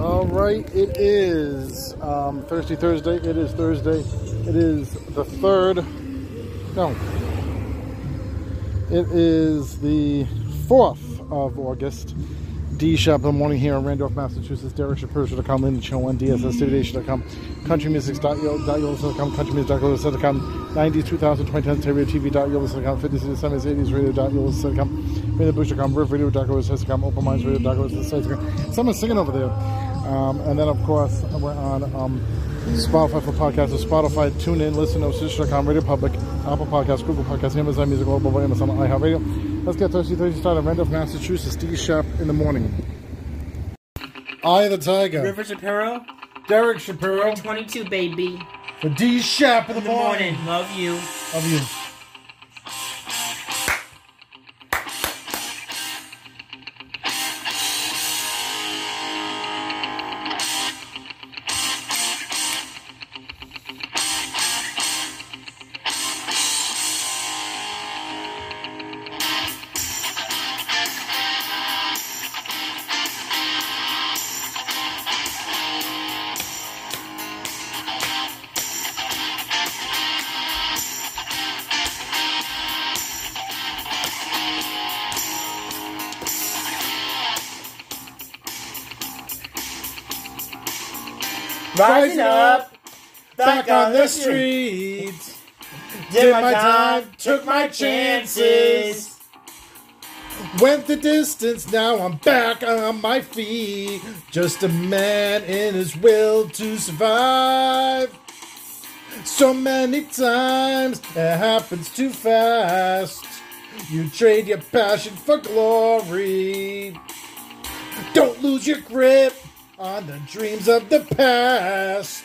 All right, it is um, Thursday, Thursday. It is Thursday. It is the third. No. It is the fourth of August. D Shap in the morning here in Randolph, Massachusetts. Derek Shapiro.com, Linda Cho on DSSTVNation.com, CountryMusics.com, CountryMusic.com, 90s, 2000, 2010, stereo TV.com, 50s, 70s, 80s, Radio.com, RadioBush.com, RiffRadio.com, Open Minds Radio.com, Someone's singing over there. Um, and then, of course, we're on um, Spotify for podcasts, Spotify, TuneIn, Listen, Stitcher.com, Radio Public, Apple Podcasts, Google Podcasts, Amazon Music, Global, Amazon, iHeartRadio. Let's get Thirsty Thursday started. Randolph, Massachusetts, D Shap in the morning. Eye of the Tiger. River Shapiro, Derek Shapiro 22, baby. for D Shap in the, In the morning. Love you. Love you. On the streets. Did my time, took my chances. Went the distance, now I'm back on my feet. Just a man in his will to survive. So many times it happens too fast. You trade your passion for glory. Don't lose your grip on the dreams of the past.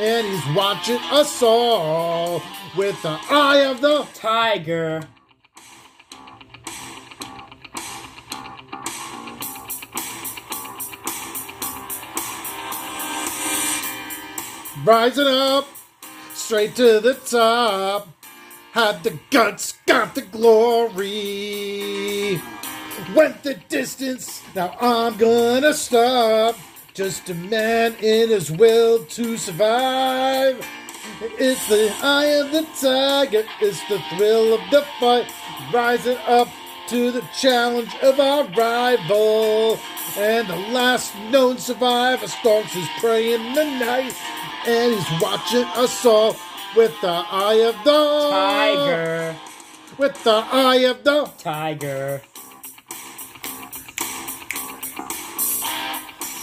and he's watching us all with the eye of the Tiger. rising up straight to the top. Had the guts, got the glory. Went the distance, now I'm gonna stop. Just a man in his will to survive. It's the eye of the tiger, it's the thrill of the fight. Rising up to the challenge of our rival. And the last known survivor stalks his prey in the night. And he's watching us all with the eye of the Tiger. With the eye of the Tiger.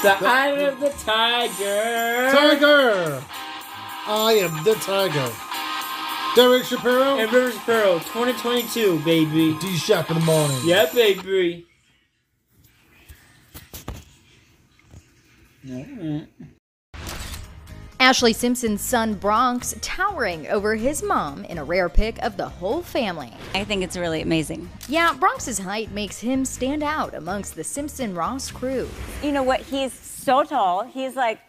The eye of the tiger. Tiger. I am the tiger. Derek Shapiro. And River Shapiro 2022, baby. D Shap in the morning. Yeah, baby. Ashlee Simpson's son Bronx towering over his mom in a rare pic of the whole family. I think it's really amazing. Yeah, Bronx's height makes him stand out amongst the Simpson Ross crew. You know what? He's so tall. He's like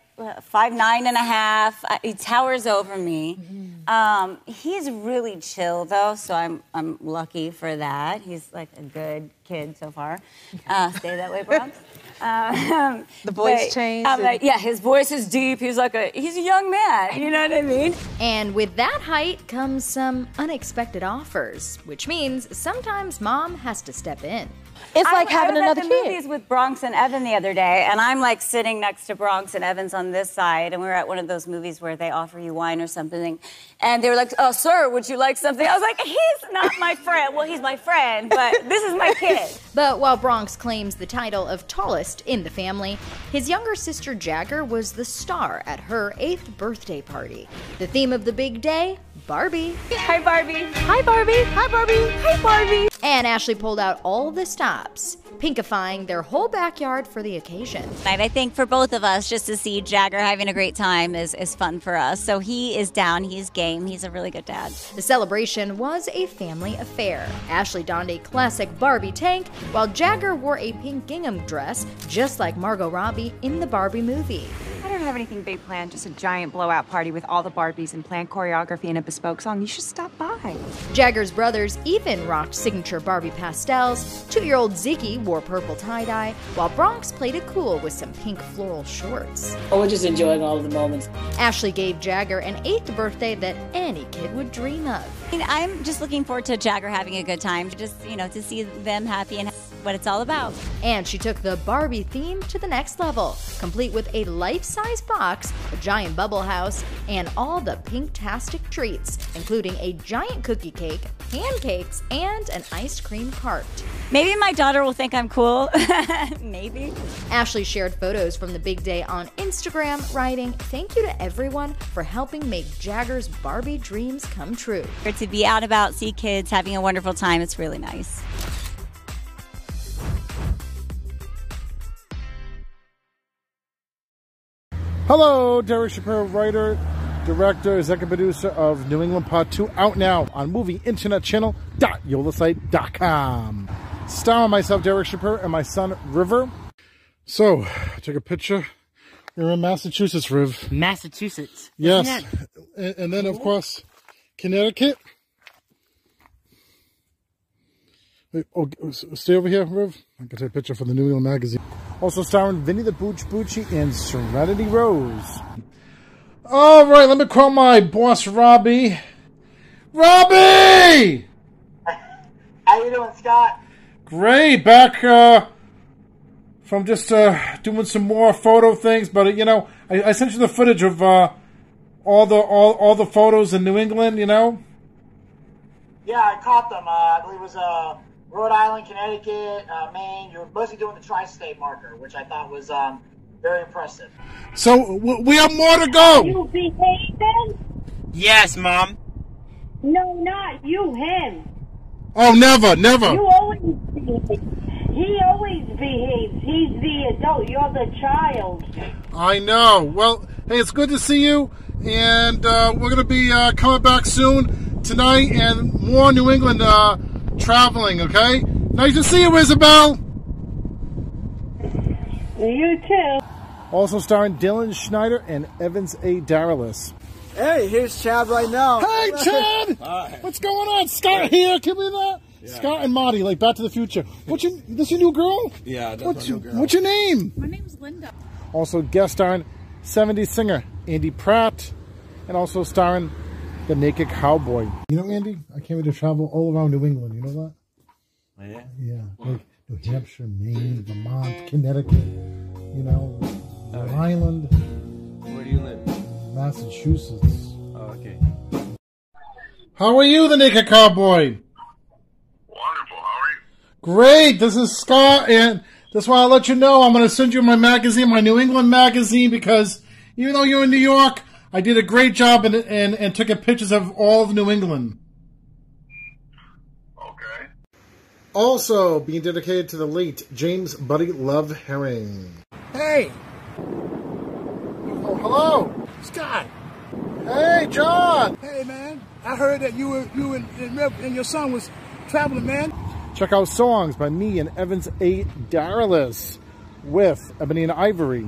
five nine and a half. He towers over me. Mm-hmm. Um, he's really chill though, so I'm I'm lucky for that. He's like a good kid so far. Uh, stay that way, Bronx. Um, the voice change. Like, yeah, his voice is deep. He's like a he's a young man. You know what I mean? And with that height comes some unexpected offers, which means sometimes mom has to step in. It's I, like having I was another at the kid. movies with Bronx and Evan the other day, and I'm like sitting next to Bronx and Evans on this side, and we were at one of those movies where they offer you wine or something, and they were like, "Oh, sir, would you like something?" I was like, "He's not my friend. Well, he's my friend, but this is my kid." But while Bronx claims the title of tallest in the family, his younger sister Jagger was the star at her eighth birthday party. The theme of the big day Barbie. Hi, Barbie. Hi, Barbie. Hi, Barbie. Hi, Barbie. And Ashley pulled out all the stops, pinkifying their whole backyard for the occasion. I think for both of us, just to see Jagger having a great time is, is fun for us. So he is down, he's game, he's a really good dad. The celebration was a family affair. Ashley donned a classic Barbie tank, while Jagger wore a pink gingham dress, just like Margot Robbie in the Barbie movie. I don't have anything big planned, just a giant blowout party with all the Barbies and planned choreography and a bespoke song. You should stop by. Jagger's brothers even rocked signature Barbie pastels. Two year old Ziggy wore purple tie dye, while Bronx played it cool with some pink floral shorts. Oh, we're just enjoying all of the moments. Ashley gave Jagger an eighth birthday that any kid would dream of. I'm just looking forward to Jagger having a good time, just, you know, to see them happy and what it's all about. And she took the Barbie theme to the next level, complete with a life size box, a giant bubble house, and all the pink-tastic treats, including a giant cookie cake, pancakes, and an ice cream cart. Maybe my daughter will think I'm cool. Maybe. Ashley shared photos from the big day on Instagram, writing, Thank you to everyone for helping make Jagger's Barbie dreams come true. To be out about, see kids having a wonderful time, it's really nice. Hello, Derek Shapiro, writer, director, executive producer of New England Part 2, out now on movie internet channel yolasite.com. Starring myself, Derek Shapiro, and my son, River. So, take a picture. We're in Massachusetts, Riv. Massachusetts. Yes. And, and then, of course, Connecticut. Wait, oh, stay over here, Riv. I can take a picture for the New England Magazine. Also starring Vinny the Booch Bucci and Serenity Rose. All right, let me call my boss, Robbie. Robbie! How you doing, Scott? Great, back uh, from just uh, doing some more photo things. But uh, you know, I, I, sent you the footage of uh, all the all, all the photos in New England. You know. Yeah, I caught them. Uh, I believe it was uh, Rhode Island, Connecticut, uh, Maine. You're mostly doing the tri-state marker, which I thought was um, very impressive. So we have more to go. You behaving? Yes, mom. No, not you. Him. Oh, never, never. You always behave. He always behaves. He's the adult. You're the child. I know. Well, hey, it's good to see you, and uh, we're gonna be uh, coming back soon tonight, and more New England uh, traveling, okay? Nice to see you, Isabel. You too. Also starring Dylan Schneider and Evans A. Daralis. Hey, here's Chad right now. Hey, Chad! Hi. What's going on? Scott here. Give me that. Yeah. Scott and Marty, like Back to the Future. What's your? This your new girl? Yeah, that's what's, your, girl. what's your name? My name's Linda. Also guest starring 70s singer Andy Pratt, and also starring the Naked Cowboy. You know, Andy, I came to travel all around New England. You know that? Oh, yeah. Yeah, like New Hampshire, Maine, Vermont, Connecticut. You know, oh, Rhode Island. Where do you live? Massachusetts. Oh, okay. How are you, the Naked Cowboy? Wonderful. How are you? Great. This is Scott, and just why I let you know I'm going to send you my magazine, my New England magazine, because even though you're in New York, I did a great job and, and, and took pictures of all of New England. Okay. Also being dedicated to the late James Buddy Love Herring. Hey! Oh, hello! Scott! Hey, John! Hey, man. I heard that you were you and, and your son was traveling, man. Check out songs by me and Evans A. Daralis with Ebony and Ivory.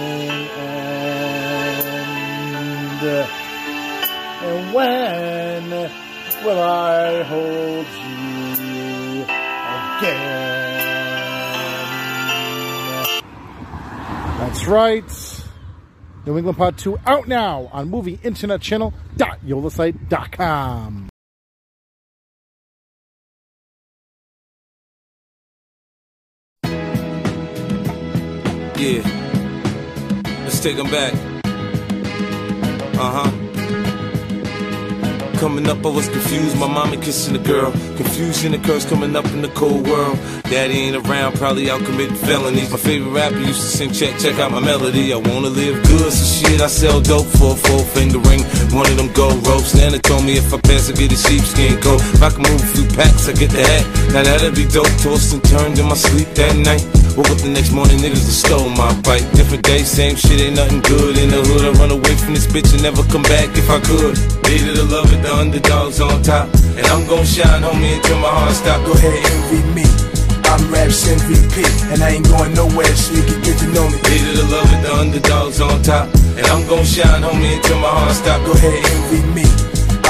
Uh, and when will I hold you again? That's right. New England Part 2 out now on Movie Internet Channel.yolasite.com. Yeah. Let's take them back. Uh huh. Coming up, I was confused. My mama kissing a girl. Confusion occurs coming up in the cold world. Daddy ain't around, probably out committing felonies. My favorite rapper used to sing, check, check out my melody. I wanna live good, so shit, I sell dope for a four finger ring. One of them gold ropes. Nana told me if I pass, I get a sheepskin coat. If I can move a few packs, I get the hat. Now that'd be dope. Tossed and turned in my sleep that night. Woke up the next morning, niggas stole my bike. Different day, same shit, ain't nothing good. In the hood, I run away from this bitch and never come back if I could. Needed to love it, the underdogs on top. And I'm gon' shine, homie, until my heart stop. Go ahead, envy me. I'm Raps MVP, and I ain't going nowhere, so you can get to know me. Needed to love it, the underdogs on top. And I'm gon' shine, homie, until my heart stop. Go ahead, envy me.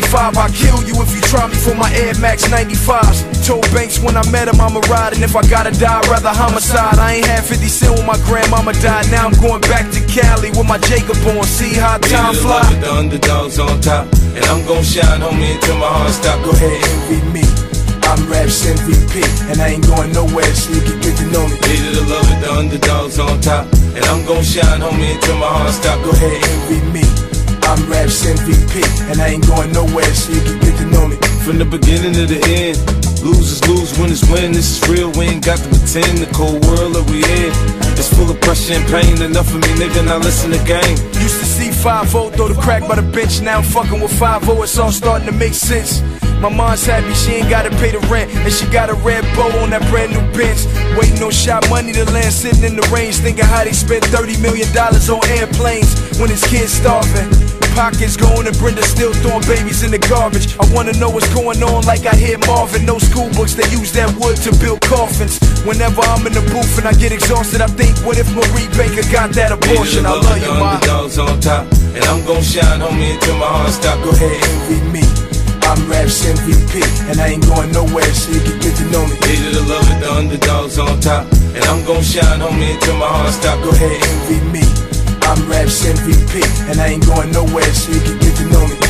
95, I'll kill you if you try me for my Air Max 95s. Told Banks when I met him, I'ma ride, and if I gotta die, I'd rather homicide. I ain't had 50 cent when my grandmama died. Now I'm going back to Cali with my Jacob on. See how time fly. love it, the underdogs on top. And I'm gon' shine, homie, until my heart stop. Go ahead, envy me. I'm Raps MVP, and I ain't going nowhere, so you can get to know me. Needed to love with the underdogs on top. And I'm gon' shine, homie, until my heart stop. Go ahead, envy me. I'm Raps MVP, and I ain't going nowhere, so you can get to know me. From the beginning to the end, losers lose, winners win. This is real, we ain't got to pretend. The cold world that we in, it's full of pressure and pain. Enough of me, nigga, now listen to game. Used to see 5 throw the crack by the bench. Now I'm fucking with 5 it's all starting to make sense. My mom's happy she ain't gotta pay the rent, and she got a red bow on that brand new bench. Waiting on shot money to land, sitting in the range, thinking how they spent 30 million dollars on airplanes when his kids starving. Pockets going and Brenda still throwing babies in the garbage. I wanna know what's going on, like I hear Marvin. No school books, they use that wood to build coffins. Whenever I'm in the booth and I get exhausted, I think, what if Marie Baker got that abortion? I love you, the ma. underdogs on top. And I'm gon' shine, homie, until my heart stop. Go ahead, envy me. I'm Raps MVP, and I ain't going nowhere, so you can get to know me. Needed to love it, the underdogs on top. And I'm gon' shine, homie, until my heart stop. Go ahead, envy me. I'm Raps MVP, and I ain't going nowhere, so you can get to know me.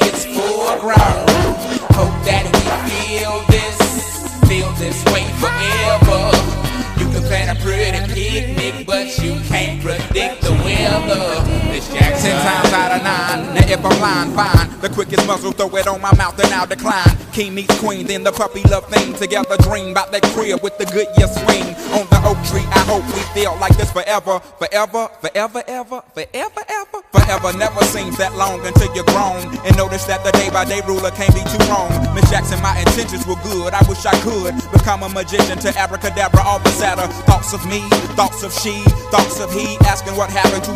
picnic, but you can't predict the weather. Miss Jackson. Times out of nine. Now if I'm lying, fine. The quickest muzzle, throw it on my mouth and I'll decline. King meets queen, then the puppy love thing. Together dream about that crib with the good year swing. On the oak tree, I hope we feel like this forever. Forever, forever, ever, forever, ever. Forever never seems that long until you're grown. And notice that the day by day ruler can't be too wrong. Miss Jackson, my intentions were good. I wish I could become a magician to abracadabra all the sadder. Thoughts of me, thoughts of she, thoughts of he. Asking what happened to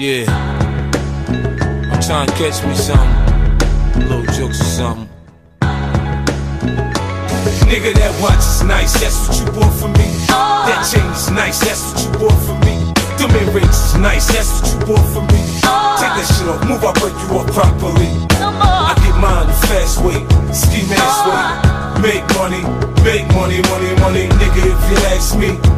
Yeah. I'm trying to catch me something. Little jokes or something. Nigga, that watch is nice, that's what you bought for me. That chain is nice, that's what you bought for me. Them earrings is nice, that's what you bought for me. Take that shit off, move, I break you up properly. I get mine the fast way, ski mask way. Make money, make money, money, money, nigga, if you ask me.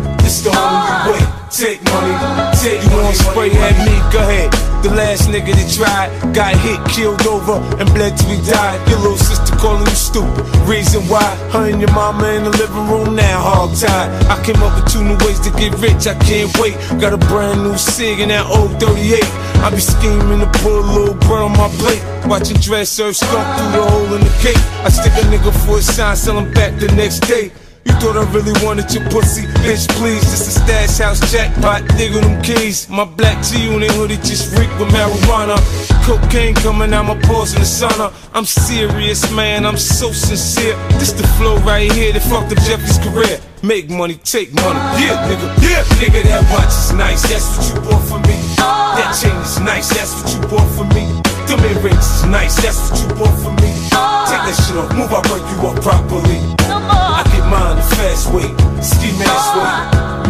Nigga that tried got hit, killed over, and bled till he died. Your little sister calling you stupid. Reason why her and your mama in the living room now, hog tied. I came up with two new ways to get rich. I can't wait. Got a brand new cig in that old 38. I be scheming to put a little bread on my plate. Watching dress serve skunk through the hole in the cake. I stick a nigga for a sign, sell him back the next day. You thought I really wanted your pussy, bitch, please. Just a stash house jackpot, with them keys. My black their hoodie just reek with marijuana. Cocaine coming out my pores in the sauna. I'm serious, man, I'm so sincere. This the flow right here that fucked up Jeffrey's career. Make money, take money. Yeah, nigga, yeah, nigga, that watch is nice. That's what you bought for me. That chain is nice. That's what you bought for me. Them earrings is nice, that's what you bought for me. Take that shit off, move, I break you up properly. Mine the fast way, ski mask way.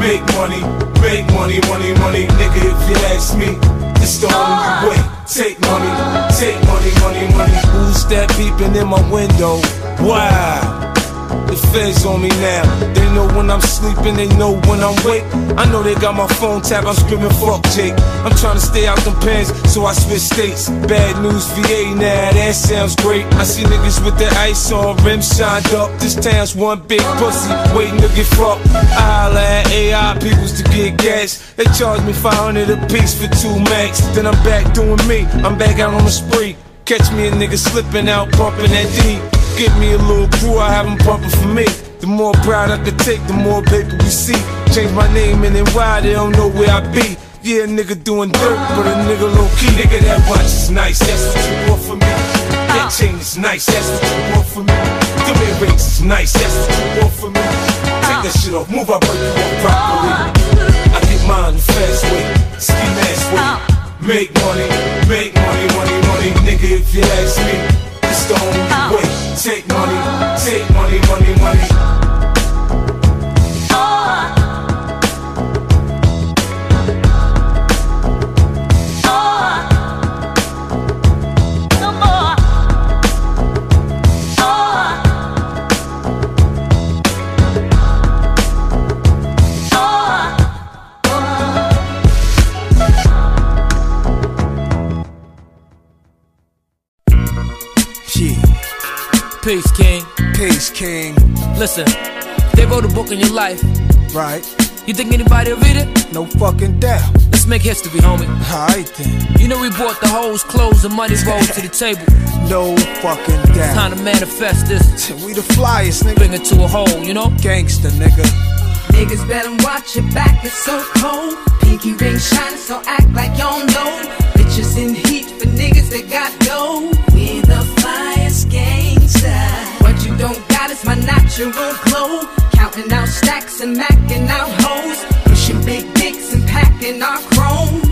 Make money, make money, money, money, nigga. If you ask me, it's the only way. Take money, take money, money, money. Who's that peeping in my window? Wow. The feds on me now. They know when I'm sleeping, they know when I'm awake. I know they got my phone tapped, I'm screaming fuck Jake. I'm trying to stay out them pens, so I switch states. Bad news VA now, that sounds great. I see niggas with their ice on, rims shined up. This town's one big pussy, waiting to get fucked. I holla at AI peoples to get gas. They charge me 500 a piece for two max. Then I'm back doing me, I'm back out on the spree. Catch me a nigga slipping out, pumping that D. Get me a little crew, I have them pumping for me. The more pride I could take, the more paper we see. Change my name and then why they don't know where I be. Yeah, nigga doing dirt, but a nigga low key. Nigga, that watch is nice, that's what you want for me. That uh. chain is nice, that's what you want for me. Them earrings is nice, that's what you want for me. Take that shit off, move, I break you up properly. I get mine the fast way, ski mask way. Uh. Make money, make money, money, money, nigga, if you ask me. It's the only uh. way. Take money, take money, money, money. Peace, King. Peace, King. Listen, they wrote a book on your life. Right. You think anybody will read it? No fucking doubt. Let's make history, homie. Alright then. You know we brought the hoes, clothes, and money rolls to the table. No fucking It's doubt. time to manifest this. We the flyest, nigga. Bring it to a hole, you know? Gangsta, nigga. Niggas better watch your back, it's so cold. Pinky ring shining, so act like you don't know. Bitches in heat for niggas that got dough. We the What you don't got is my natural glow. Counting out stacks and macking out hoes. Pushing big dicks and packing our chrome.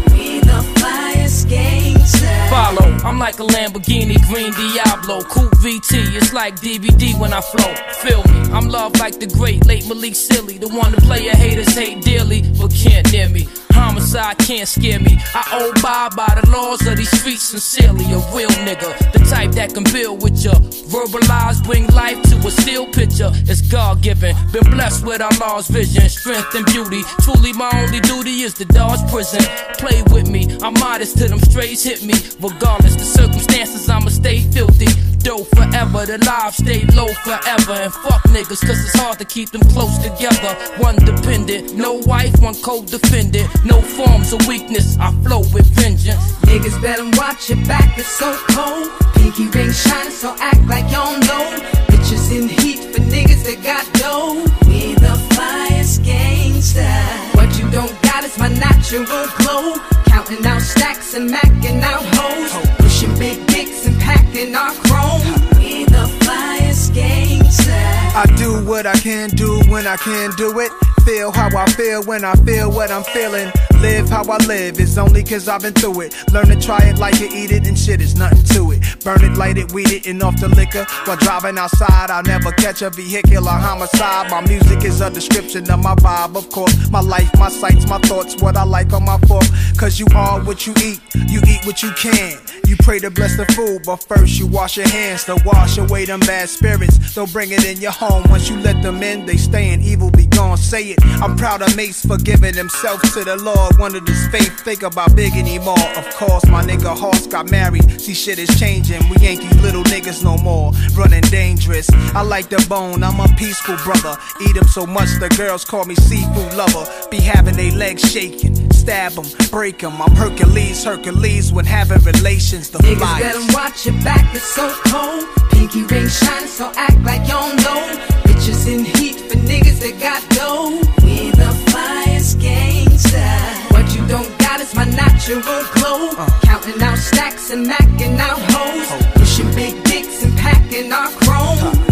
Follow, I'm like a Lamborghini Green Diablo. Coupe VT, it's like DVD when I flow. Feel me, I'm loved like the great late Malik Sealy. The one the player haters hate dearly, but can't near me. Homicide can't scare me. I abide by the laws of these streets sincerely. A real nigga, the type that can build with ya. Verbalize, bring life to a still picture. It's God given. Been blessed with Allah's vision, strength and beauty. Truly, my only duty is to dodge prison. Play with me, I'm modest till them strays hit me. Regardless the circumstances, I'ma stay filthy. Dope forever, the lives stay low forever. And fuck niggas, cause it's hard to keep them close together. One dependent, no wife, one co-defendant. No forms of weakness, I flow with vengeance. Niggas better watch your back, it's so cold. Pinky ring shining, so act like you don't know. Bitches in heat for niggas that got dough. We the flyest gangsta. Don't doubt it's my natural glow. Counting out stacks and macking out hoes. Pushing big dicks and packing our chrome. We the flyest gangsta. I do what I can do when I can do it. Feel how I feel when I feel what I'm feeling. Live how I live, it's only cause I've been through it. Learn to try it like it, eat it, and shit is nothing to it. Burn it, light it, weed it, and off the liquor. While driving outside, I'll never catch a vehicular homicide. My music is a description of my vibe, of course. My life, my sights, my thoughts, what I like on my fork. Cause you are what you eat, you eat what you can. You pray to bless the food, but first you wash your hands to wash away them bad spirits. Don't bring it in your home. Once you let them in, they stay in evil, be gone, say it. I'm proud of Mace for giving himself to the Lord. Wanted his faith, think about big anymore. Of course, my nigga Hoss got married. See, shit is changing. We ain't these little niggas no more. Running dangerous. I like the bone, I'm a peaceful brother. Eat Eat 'em so much the girls call me seafood lover. Be having they legs shaking. Stab 'em, break 'em. I'm Hercules, Hercules when having relations. The Niggas flyest. better watch your back, it's so cold. Pinky ring shining, so act like you don't know. Bitches in heat for niggas that got dough. We the flyest gangsta. What you don't got is my natural glow. Counting out stacks and macking out hoes. Pushing big dicks and packing our chrome. We the flyest gangsta.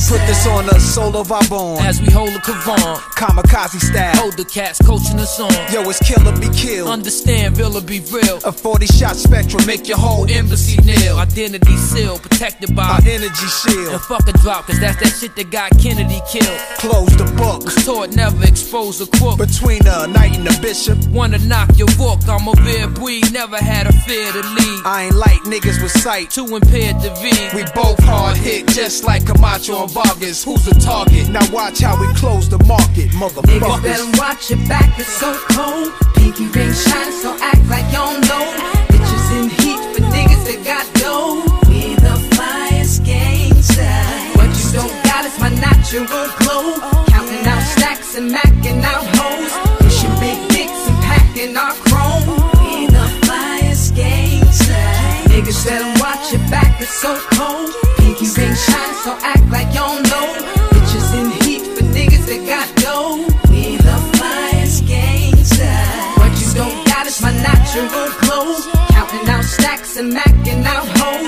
We Put this on the soul of our bone. As we hold a Kavan, kamikaze style. Hold the cats coaching us on. Yo, it's killer be killed. Understand, Villa be real. A 40 shot spectrum make your whole embassy kneel. Identity sealed, protected by our energy shield. And fuck a drop, cause that's that shit that got Kennedy killed. Close the book. Was taught never expose a crook. Between a knight and a bishop. Wanna knock your book, I'm a beer breed, never had a fear to lead. I ain't like niggas with sight. Too impaired to be. We both hard hit, just like Camacho Vargas. Who's the target? Now watch how we close the market, motherfuckers. Niggas better watch your back, it's so cold. Pinky ring shine, so act like you don't know. Bitches in heat for niggas that got dough. We the flyest gangsta. What you don't got is my natural glow. Counting out stacks and macking out hoes. Pushing big dicks and packing our chrome. We the flyest gangsta. Niggas better watch your back, it's so cold. Pinky ring shining, so act like you don't know. Bitches in heat for niggas that got dough. We the flyest gangsta. What you don't got is my natural glow. Counting out stacks and macking out hoes.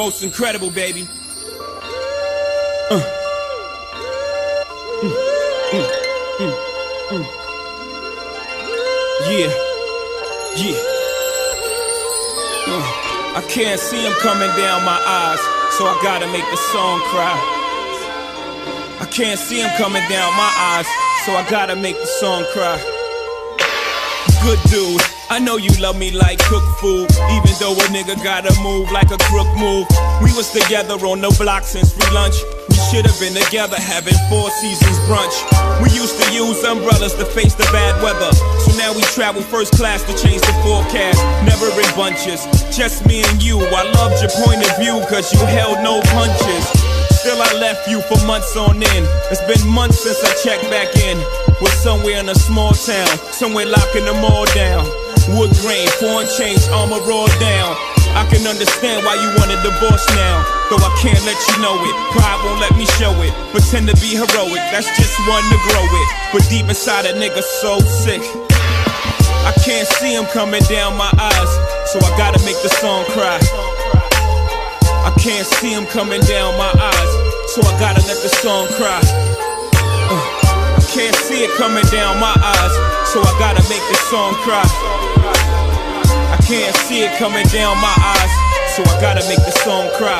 Most incredible, baby. Uh. Yeah, yeah. Uh, I can't see him coming down my eyes, so I gotta make the song cry. I can't see him coming down my eyes, so I gotta make the song cry. Good dude, I know you love me like cook food, even though a nigga gotta move like a crook move. We was together on the block since free lunch. We should have been together having four seasons brunch. We used to use umbrellas to face the bad weather. So now we travel first class to change the forecast. Never in bunches, just me and you. I loved your point of view, cause you held no punches. Still, I left you for months on end. It's been months since I checked back in. Was somewhere in a small town, somewhere locking them all down. Wood grain, foreign change, armor raw down. I can understand why you want a divorce now. Though I can't let you know it. Pride won't let me show it. Pretend to be heroic, that's just one to grow it. But deep inside a nigga so sick. I can't see him coming down my eyes, so I gotta make the song cry. I can't see him coming down my eyes, so I gotta let the song cry. Uh, I can't see it coming down my eyes, so I gotta make the song cry. Can't see it coming down my eyes, so I gotta make the song cry.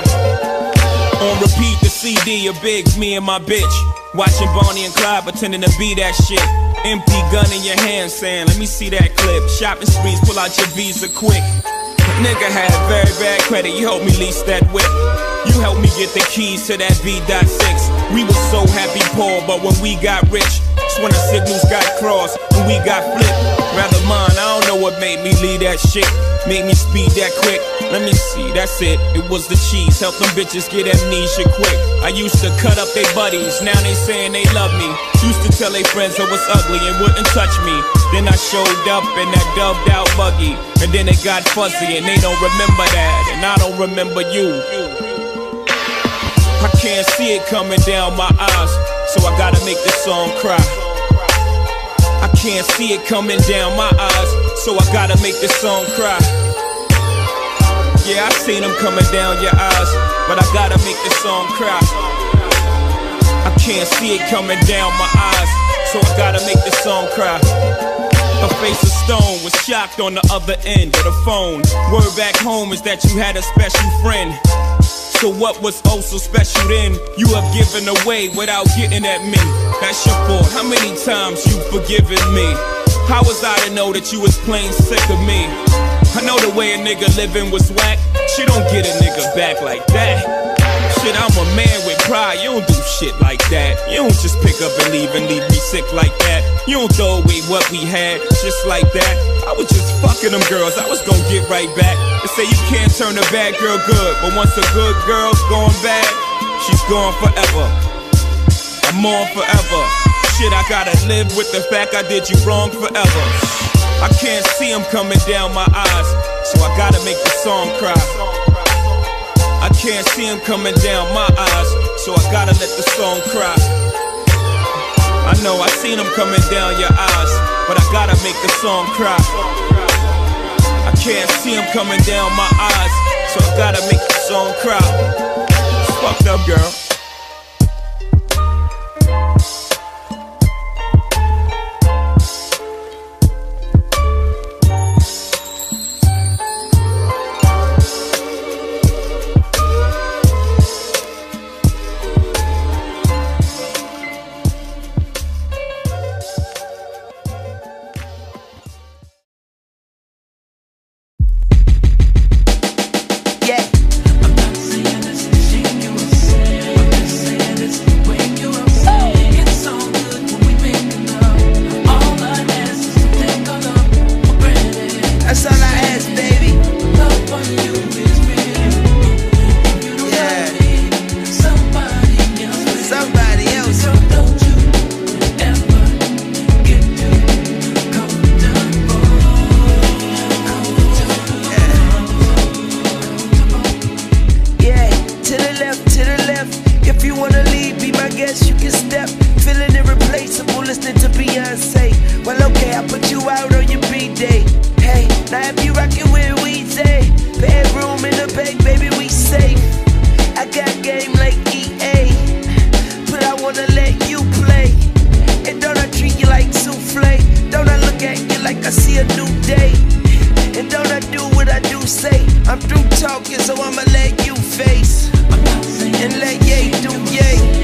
On repeat, the CD of Biggs, me and my bitch. Watching Bonnie and Clyde pretending to be that shit. Empty gun in your hand saying, let me see that clip. Shopping sprees, pull out your visa quick. Nigga had very bad credit, you helped me lease that whip. You helped me get the keys to that V.6. We was so happy poor, but when we got rich, that's when the signals got crossed and we got flipped. Rather mine, I don't know what made me leave that shit. Made me speed that quick. Let me see, that's it. It was the cheese. Help them bitches get amnesia quick. I used to cut up their buddies, now they saying they love me. Used to tell their friends I was ugly and wouldn't touch me. Then I showed up in that dubbed out buggy. And then it got fuzzy and they don't remember that. And I don't remember you. I can't see it coming down my eyes, so I gotta make this song cry. Can't see it coming down my eyes, so I gotta make this song cry. Yeah, I seen them coming down your eyes, but I gotta make this song cry. I can't see it coming down my eyes, so I gotta make this song cry. Her face of stone was shocked on the other end of the phone. Word back home is that you had a special friend. So what was oh so special then? You have given away without getting at me. That's your fault. How many times you've forgiven me? How was I to know that you was plain sick of me? I know the way a nigga living was whack. She don't get a nigga back like that. Shit, I'm a man with pride. You don't do shit like that. You don't just pick up and leave and leave me sick like that. You don't throw away what we had just like that. I was just fucking them girls. I was gonna get right back. They say you can't turn a bad girl good, but once a good girl's gone bad, she's gone forever. I'm on forever. Shit, I gotta live with the fact I did you wrong forever. I can't see them coming down my eyes, so I gotta make the song cry. Can't see him coming down my eyes, so I gotta let the song cry. I know I seen him coming down your eyes, but I gotta make the song cry. I can't see him coming down my eyes, so I gotta make the song cry. It's fucked up, girl. through talking, so I'ma let you face and let yay do yay.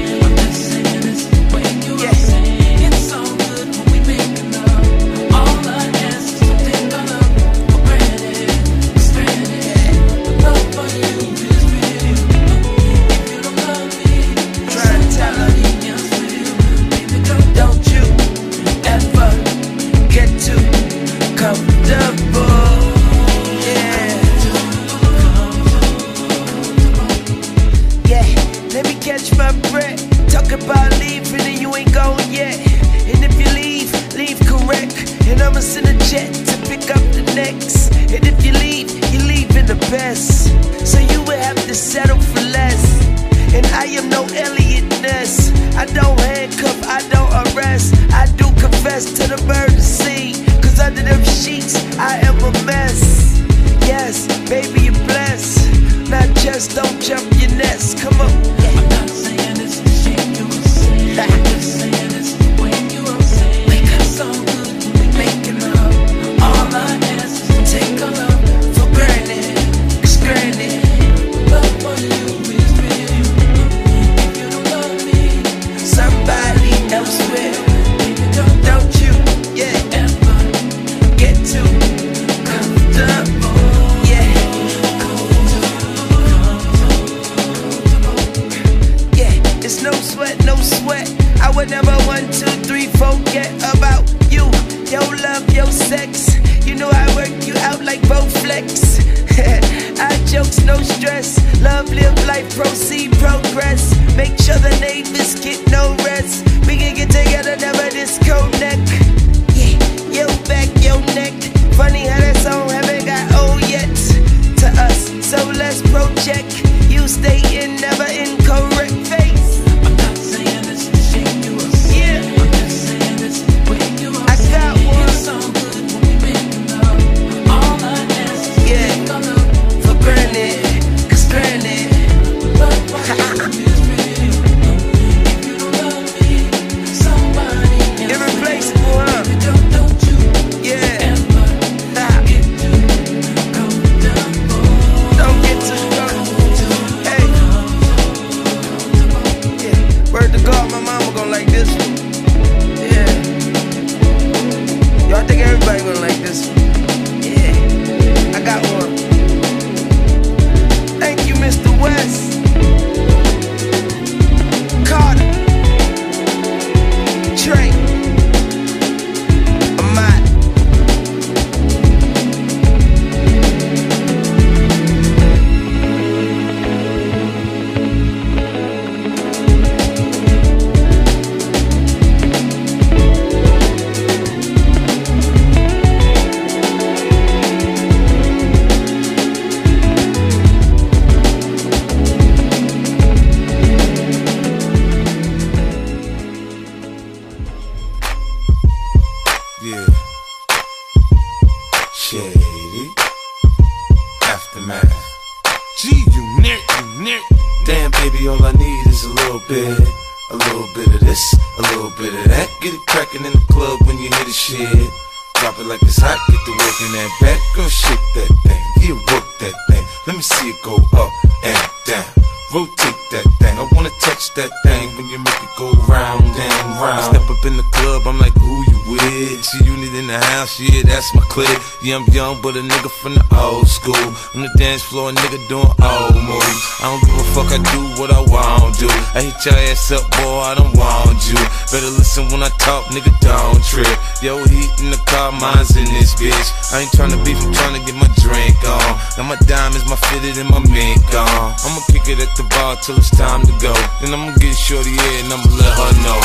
I'm young, but a nigga from the old school. On the dance floor, a nigga doing old moves. I don't give a fuck, I do what I want to. I hit your ass up, boy, I don't want you. Better listen when I talk, nigga, don't trip. Yo, heat in the car, mine's in this bitch. I ain't tryna beef, I'm tryna get my drink on. Now my diamonds, my fitted, and my mink on. I'ma kick it at the bar till it's time to go. Then I'ma get shorty here and I'ma let her know.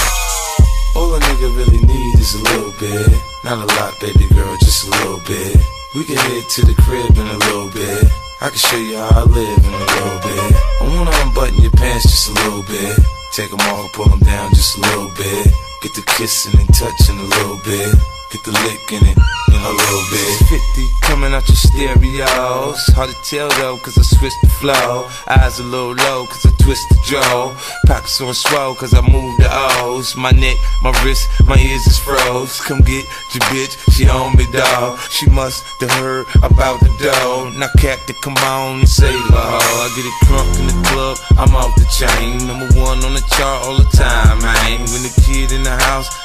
All a nigga really need is a little bit. Not a lot, baby girl, just a little bit. We can head to the crib in a little bit. I can show you how I live in a little bit. I wanna unbutton your pants just a little bit. Take them off, pull them down just a little bit. Get the kissing and touching a little bit. Get the licking it in a little bit. 50 coming out your stereos. Hard to tell though, cause I switched the flow. Eyes a little low, cause I twist the jaw. Pockets on swell, cause I move the O's. My neck, my wrist, my ears is froze. Come get your bitch, she on me, dog. She must have heard about the dough. Now, Captain, come on and save her. I get it crunk in the club, I'm off the chain. Number one on the chart all the time, man. When the kid in the house,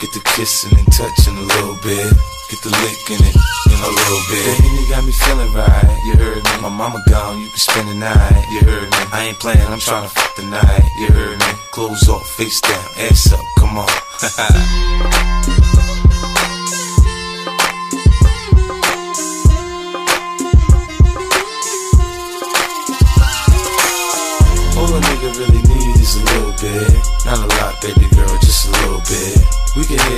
Get the kissing and touching a little bit. Get the licking it in a little bit. Baby, you got me feeling right. You heard me. My mama gone, you can spend the night. You heard me. I ain't playing, I'm trying to fuck the night. You heard me. Clothes off, face down, ass up, come on.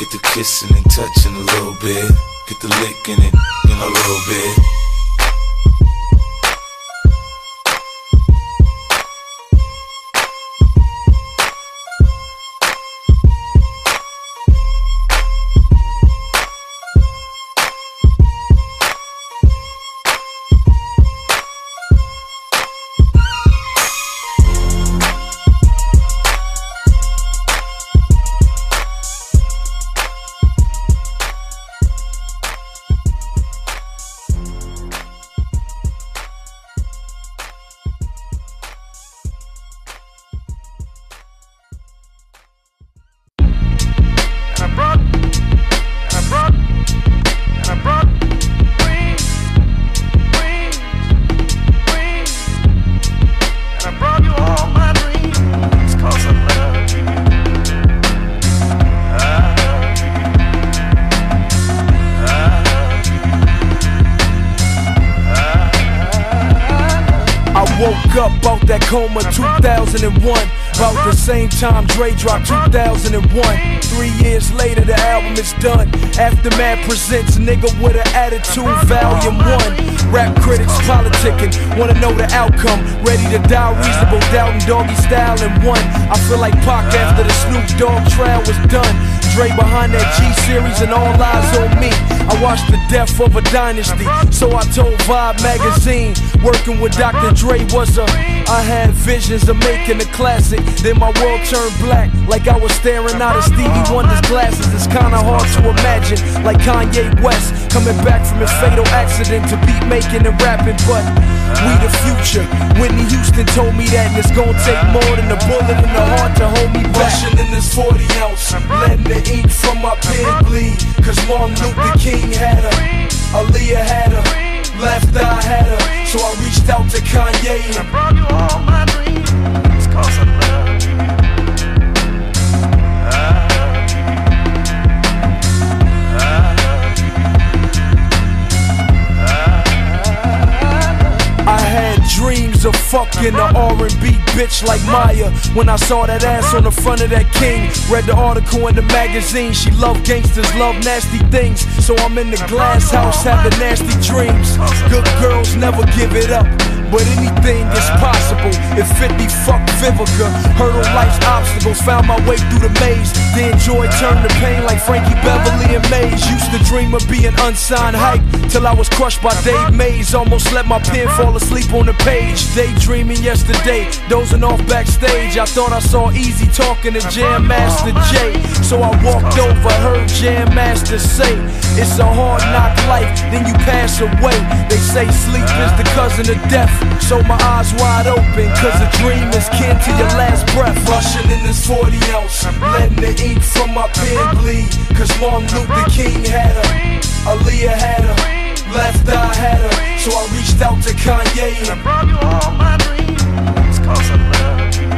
Get the kissing and touching a little bit. Get the licking it in a little bit. Time Dre dropped 2001. Three years later, the album is done. Aftermath presents Nigga with an Attitude, Volume 1. Rap critics politicking, wanna know the outcome. Ready to die, reasonable doubt and doggy style in one. I feel like Pac after the Snoop Dogg trial was done. Dre behind that G series and all eyes on me. I watched the death of a dynasty, so I told Vibe magazine. Working with Dr. Dre was a, I had visions of making a classic. Then my world turned black, like I was staring out of Stevie Wonder's glasses. It's kinda hard to imagine, like Kanye West coming back from his fatal accident to beat making and rapping. But we the future. Whitney Houston told me that, and it's gonna take more than a bullet in the heart to hold me back. Rushing in this 40 ounce, letting the ink from my pen bleed. Cause Martin Luther King had her, Aaliyah had her, left eye had her. So I reached out to Kanye and Fucking a R&B bitch like Maya. When I saw that ass on the front of that king, read the article in the magazine. She love gangsters, love nasty things. So I'm in the glass house having nasty dreams. Good girls never give it up. But anything is uh-huh. possible if 50 fuck Vivica. Hurdle life's obstacles, found my way through the maze. Then joy turned to pain like Frankie Beverly and Maze. Used to dream of being unsigned hype till I was crushed by Dave Mays. Almost let my pen fall asleep on the page. Daydreaming yesterday, dozing off backstage. I thought I saw Eazy talking to Jam Master Jay. So I walked over, heard Jam Master say, It's a hard knock life, then you pass away. They say sleep is the cousin of death. So my eyes wide open, cause a dream is kin to your last breath. Rushing in this 40 ounce, letting the from my pen bleed. Cause Martin Luther King had her, Aaliyah had her, left eye had her. So I reached out to Kanye and I brought you all my dreams. Cause I love you.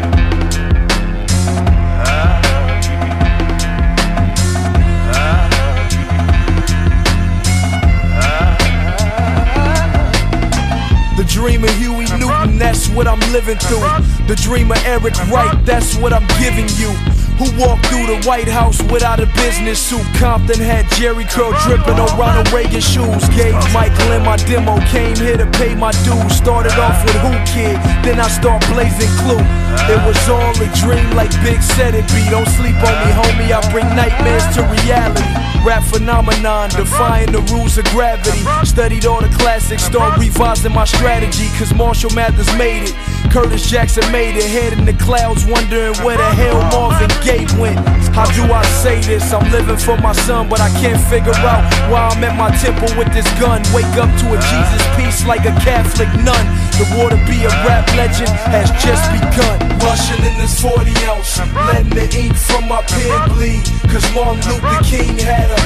The dream of Huey Newton, that's what I'm living through. The dream of Eric Wright, that's what I'm giving you. Who walked through the White House without a business suit? Compton had Jheri curl dripping on Ronald Reagan shoes. Gave Michael in my demo, came here to pay my dues. Started off with Whoo Kid, then I start blazing Clue. It was all a dream, like Big said it be. Don't sleep on me, homie. I bring nightmares to reality. Rap phenomenon, defying the rules of gravity. Studied all the classics, start revising my strategy. Cause Marshall Mathers made it. Curtis Jackson made it. Head in the clouds, wondering where the hell Marvin Gaye went. How do I say this? I'm living for my son, but I can't figure out why I'm at my temple with this gun. Wake up to a Jesus piece like a Catholic nun. The war to be a rap legend has just begun. Rushing in this 40 ounce, letting the ink from my pen bleed. Cause Martin Luther King had her,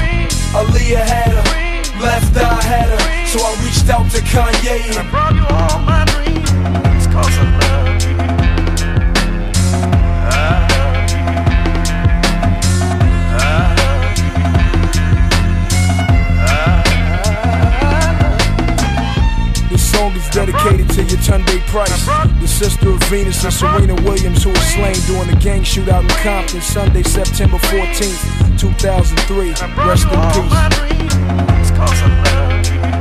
Aaliyah had her, left eye had her. So I reached out to Kanye and I brought you all my dreams. Cause I dedicated to Yetunde Price, the sister of Venus and Serena Williams, who was slain during the gang shootout in Compton Sunday, September 14th, 2003. Rest in peace.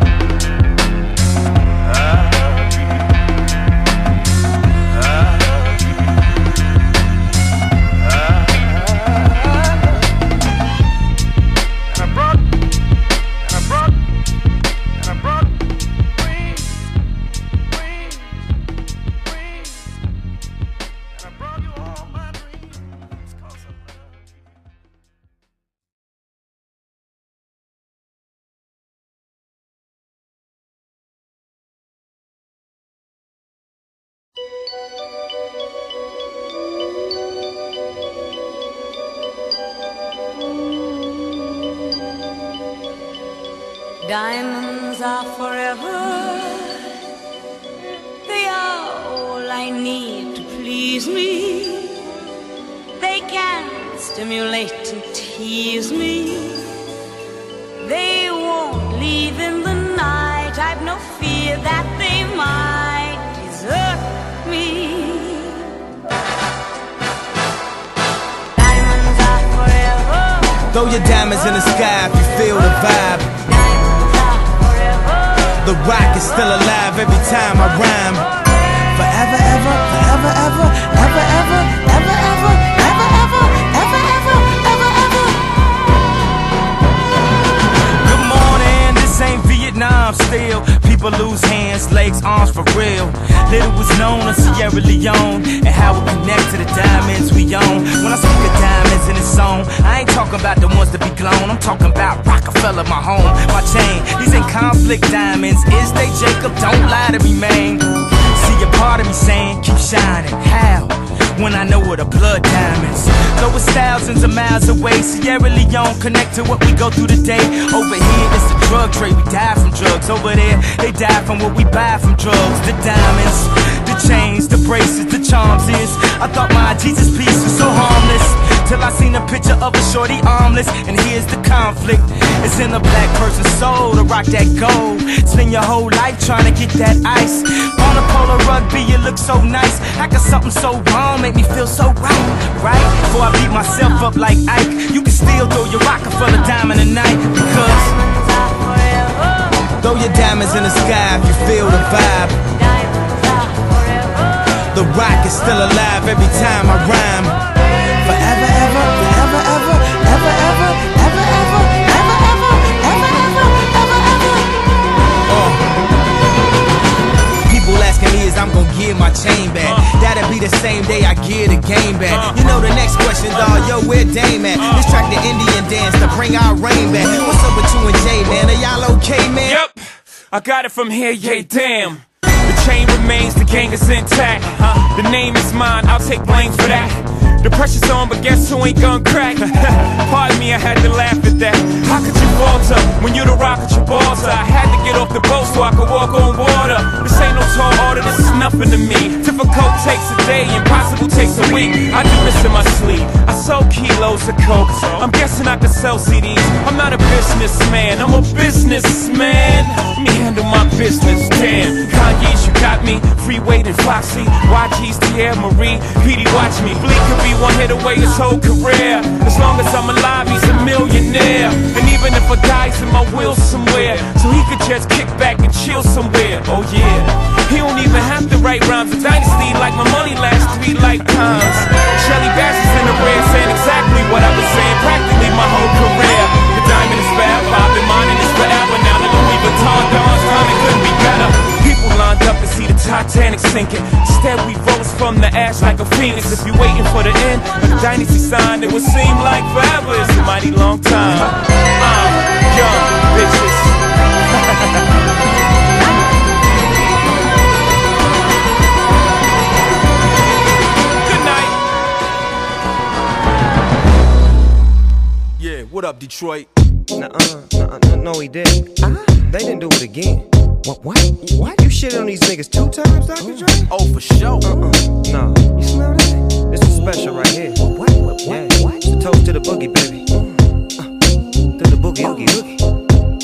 Your diamonds in the sky if you feel the vibe. The rock is still alive every time I rhyme. Forever, ever, forever, ever, ever, ever, ever, ever, ever, ever, ever, ever, ever, ever. Good morning, this ain't Vietnam still. Never lose hands, legs, arms for real. Little was known of Sierra Leone and how it connect to the diamonds we own. When I speak of diamonds in a song, I ain't talking about the ones that be glown. I'm talking about Rockefeller, my home, my chain. These ain't conflict diamonds. Is they Jacob? Don't lie to me, man. See a part of me saying, keep shining. How? When I know what a blood diamonds. Though it's thousands of miles away, Sierra Leone connect to what we go through today. Over here, it's the drug trade. We die from drugs. Over there, they die from what we buy from drugs. The diamonds, the chains, the bracelets, the charms is. I thought my Jesus piece was so harmless. Till I seen a picture of a shorty armless. And here's the conflict. It's in a black person's soul to rock that gold. Spend your whole life trying to get that ice. On a Polo rugby, you look so nice. How can something so wrong make me feel so right? Right? Before I beat myself up like Ike, you can still throw your Rockefeller diamond tonight. Because throw your diamonds in the sky if you feel the vibe. The rock is still alive every time I rhyme. Give my chain back. That'll be the same day I give the game back. You know the next question, dawg, yo, where Dame at? This track the Indian dance to bring our rain back. What's up with you and Jay, man? Are y'all okay, man? Yep, I got it from here, yeah, damn. The chain remains, the gang is intact. The name is mine, I'll take blame for that. The pressure's on, but guess who ain't gonna crack? Pardon me, I had to laugh at that. How could you falter when you the rock at your balls? I had to get off the boat so I could walk on water. This ain't no tall order, this is nothing to me. Difficult takes a day, impossible takes a week. I do this in my sleep. I sold kilos of coke. I'm guessing I could sell CDs. I'm not a businessman, I'm a businessman. Let me handle my business, damn. Kanye's, you got me. Freeway and Foxy. YG's, Teairra Marí. Peedi, watch me. Bleek could be one hit away his whole career. As long as I'm alive, he's a millionaire. And even if I die, in my will somewhere. So he could just kick back and chill somewhere. Oh yeah. He don't even have to write rhymes. A dynasty like my money lasts three lifetimes. Shelly Bass is in the red saying exactly what I've been saying practically my whole career. The diamond is bad, I've been mining this forever. Now the Louis Vuitton Don's timing couldn't be better. Titanic sinking. Instead, we rose from the ash like a phoenix. If you're waiting for the end of the dynasty sign, it would seem like forever. It's a mighty long time. Uh, young bitches. Good night. Yeah, what up, Detroit? Nuh-uh, nuh-uh, no, he didn't. They didn't do it again. What? What? What? You shit on these niggas two times, Dr. Dre? Oh, for sure. Uh-uh. No. You smell that? This is special right here. What? What? What? Yeah. What? It's a toast to the boogie, baby. Uh, to the boogie, oogie, oogie.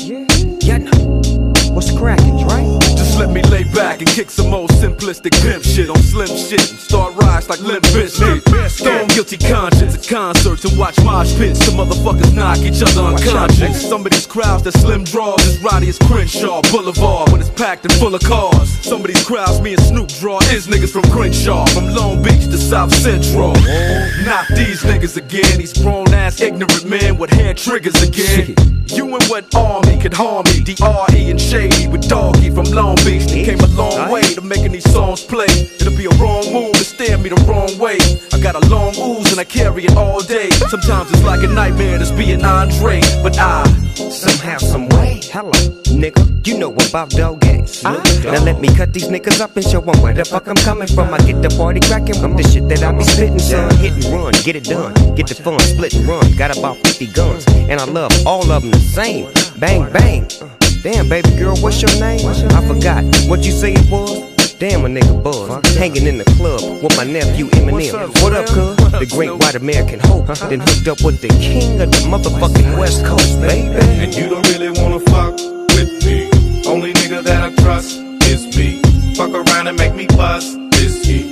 Yeah. Yeah. no. What's cracking, Dre? Let me lay back and kick some old simplistic pimp shit on slim shit and start rise like Limp Bizkit. Stone guilty conscience at concerts and watch mosh pits. Some motherfuckers knock each other unconscious. Some of these crowds that slim draws as rowdy as Crenshaw Boulevard when it's packed and full of cars. Some of these crowds me and Snoop draw is niggas from Crenshaw, from Long Beach to South Central. Not these niggas again, these grown ass ignorant men with hair triggers again. You and what army could harm me? D.R.E. and Shady with Doggy from Long Beach. They came a long way to making these songs play. It'll be a wrong move to stare me the wrong way. I got a long ooze and I carry it all day. Sometimes it's like a nightmare just being Andre, but I Somehow, some way. Hello, nigga. You know about dog games. Now let me cut these niggas up and show them where the fuck I'm coming from. I get the party cracking from the shit that I be spitting, son. Hit and run, get it done. Get the fun, split and run. Got about 50 guns, and I love all of them the same. Bang, bang. Damn, baby girl, what's your name? I forgot what you say it was. Damn, a nigga buzz. Hanging in the club with my nephew Eminem. What up, cuz? The great white American hope. Then hooked up with the king of the motherfucking West Coast, baby. And you don't really wanna fuck with me. Only nigga that I trust is me. Fuck around and make me bust this heat.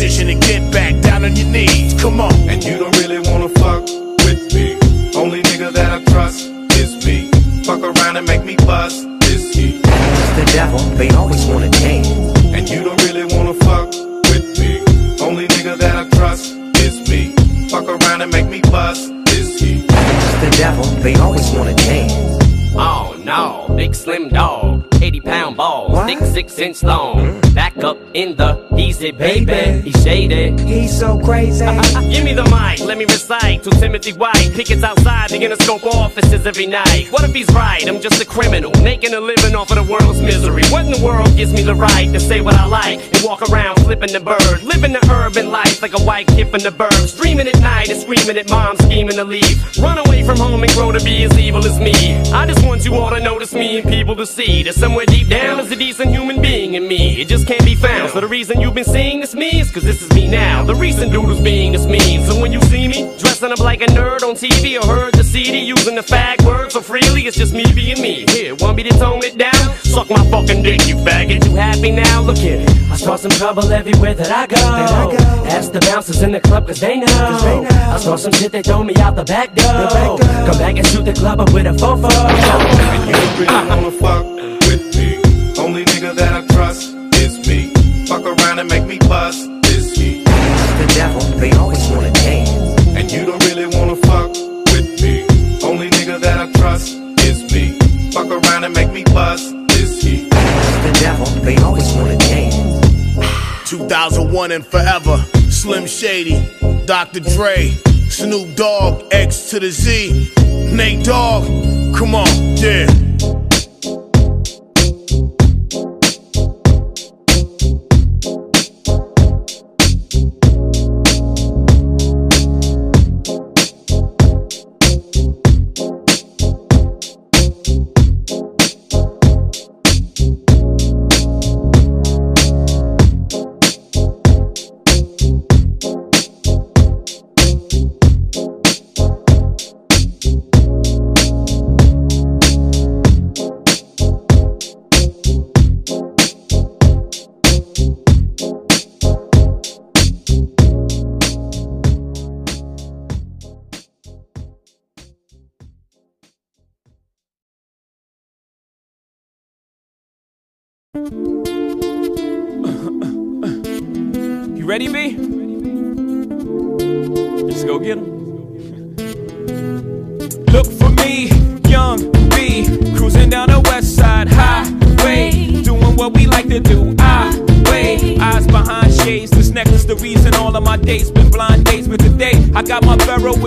and get back down on your knees. Come on. And you don't really wanna fuck with me. Only nigga that I trust is me. Fuck around and make me bust this heat. It's the devil, they always wanna dance. And you don't really wanna fuck with me. Only nigga that I trust is me. Fuck around and make me bust this heat. It's the devil, they always wanna dance. Oh no, big slim dog, 80 pound balls, thick six inch long. Mm-hmm. Back up in the easy baby, he's shaded. He's so crazy. Give me the mic, let me recite to Timothy White. Pickets outside the Interscope offices every night. What if he's right? I'm just a criminal, making a living off of the world's misery. What in the world gives me the right to say what I like and walk around flipping the bird, living the urban life like a white kid from the burbs, dreaming at night and screaming at mom, scheming to leave. Run away from home and grow to be as evil as me. I just want you all to notice me and people to see that somewhere deep down is a decent human being in me. It just can't be found. So the reason you've been seeing this me is cause this is me now. The recent dude who's being this mean. So when you see me dressing up like a nerd on TV or heard the CD using the fag word so freely, it's just me being me. Here, want me to tone it down? Suck my fucking dick, you faggot. You happy now? Look here. I start some trouble everywhere that I go. Ask the bouncers in the club cause they know. I saw some shit they throw me out the back door. Come back and shoot the club up with a fofo. You don't really wanna fuck with me. Only nigga that I trust is me. Fuck around and make me bust this heat. The devil, they always wanna dance. And you don't really wanna fuck with me. Only nigga that I trust is me. Fuck around and make me bust this heat. The devil, they always wanna dance. 2001 and forever. Slim Shady, Dr. Dre, Snoop Dogg, X to the Z, Nate Dogg. Come on, yeah.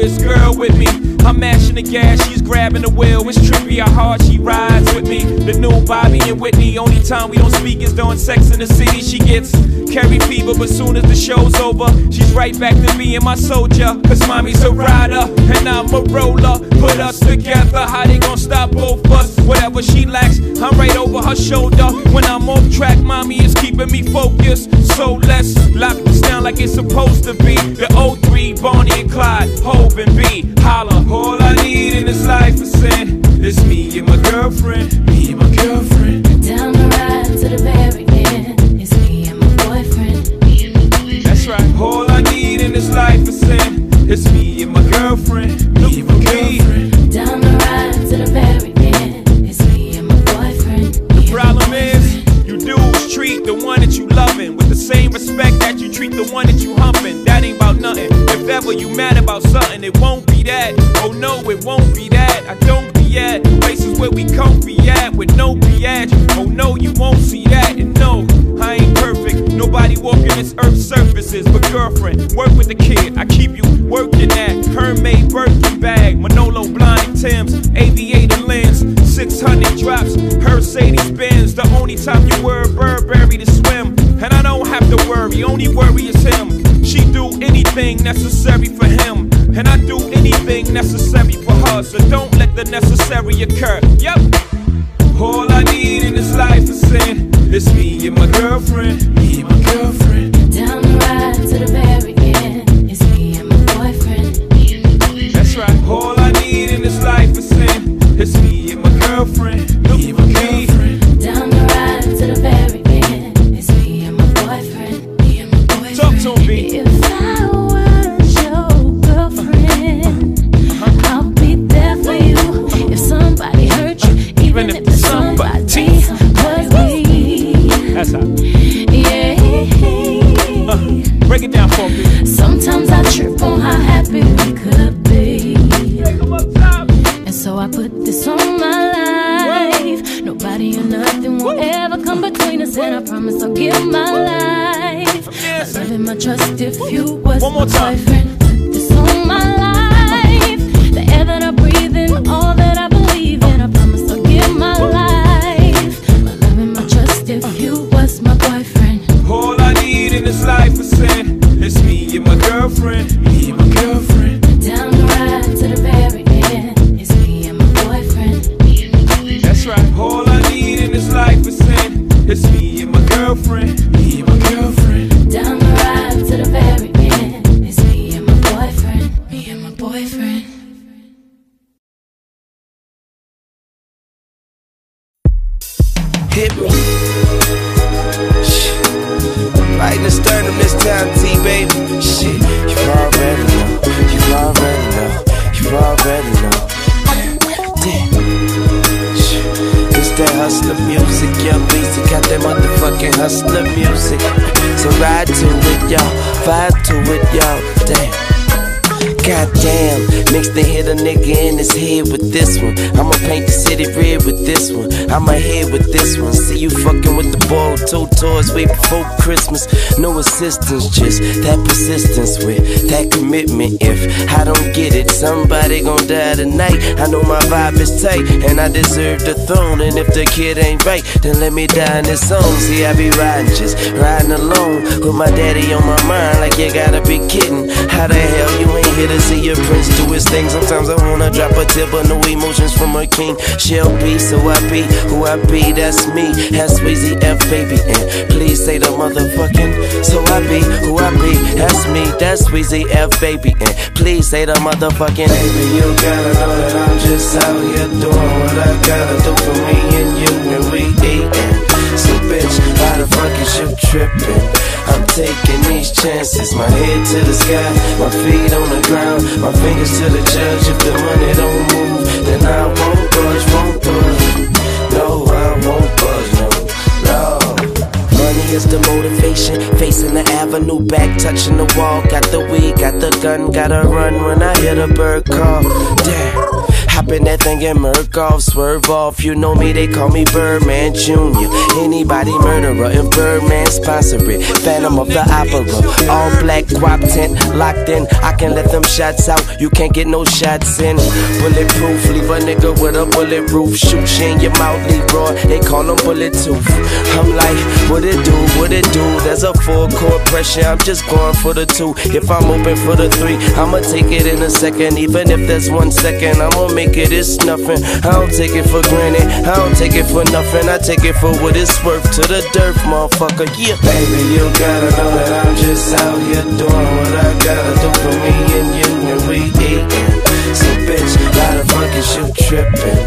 Ferroist girl with me. I'm mashing the gas, she's grabbing the wheel. It's trippy how hard she rides with me. The new Bobby and Whitney. Only time we don't speak is during sex in the city. She gets carry fever, but soon as the show's over, she's right back to being my soldier. Cause mommy's a rider, and I'm a roller. Put us together, how they gonna stop both us? Whatever she lacks, I'm right over her shoulder. When I'm off track, mommy is keeping me focused. So let's lock this down like it's supposed to be. The 03, Bonnie and Clyde, Hov and B. Holla, all I need in this life is sin. It's me and my girlfriend, me and my girlfriend. Down the ride to the very end. It's me and my boyfriend. Me and my boyfriend. That's right. All I need in this life is sin. It's me and my girlfriend. Me and my girlfriend. Down the ride to the very end. It's me and my boyfriend. The problem is, you dudes treat the one that you loving with the same respect that you treat the one that you humping. That ain't about nothing. If ever you mad about something, it won't be that. Oh no, it won't be that. I don't at places where we comfy at with no biatch. Oh no, you won't see that. And no, I ain't perfect. Nobody walking this earth's surfaces. But girlfriend, work with the kid. I keep you working at Hermès Birkin bag, Manolo Blahnik Tim's, aviator lens, 600 drops, Mercedes Benz. The only time you wear a Burberry to swim, and I don't have to worry. Only worry is him. She do anything necessary for him, and I do anything necessary for her. So don't let the necessary occur. Yep. All I need in this life is sin. It's me and my girlfriend. Me and my girlfriend. Down the ride to the very deserve the throne. And if the kid ain't right, then let me die in this song. See, I be riding, just riding alone with my daddy on my mind. Like you gotta be kidding. How the hell you ain't here to see your prince do his thing? Sometimes I wanna drop a tip, but no emotions from a king. She'll be, so I be who I be. That's me. That's Weezy F baby, and please say the motherfucking. So I be who I be. That's me. That's Weezy F baby, and please say the motherfucking. Baby, you gotta know that I'm just out here doing what I gotta do for me and you, and we eatin'. So bitch, why the fuck is you trippin'? I'm taking these chances, my head to the sky, my feet on the ground, my fingers to the judge. If the money don't move, then I won't budge, won't budge. No, I won't budge, no, no. Money is the motivation, facing the avenue, back touching the wall. Got the weed, got the gun, gotta run when I hear the bird call. Damn. Hop in that thing and murk off, swerve off. You know me, they call me Birdman Jr. Anybody murderer, if Birdman sponsor it. Phantom of the Opera, all black guap tent, locked in. I can let them shots out, you can't get no shots in. Bulletproof, leave a nigga with a bullet roof. Shoot you in your mouth, Leroy, they call them bullet tooth. I'm like, what it do, what it do? There's a full court pressure, I'm just going for the two. If I'm open for the three, I'ma take it in a second. Even if there's one second, I'ma make it, it's nothing. I don't take it for granted, I don't take it for nothing. I take it for what it's worth to the dirt, motherfucker. Yeah, baby, you gotta know that I'm just out here doing what I gotta do for me and you, and we eatin'. So bitch, why the fuck is you trippin'?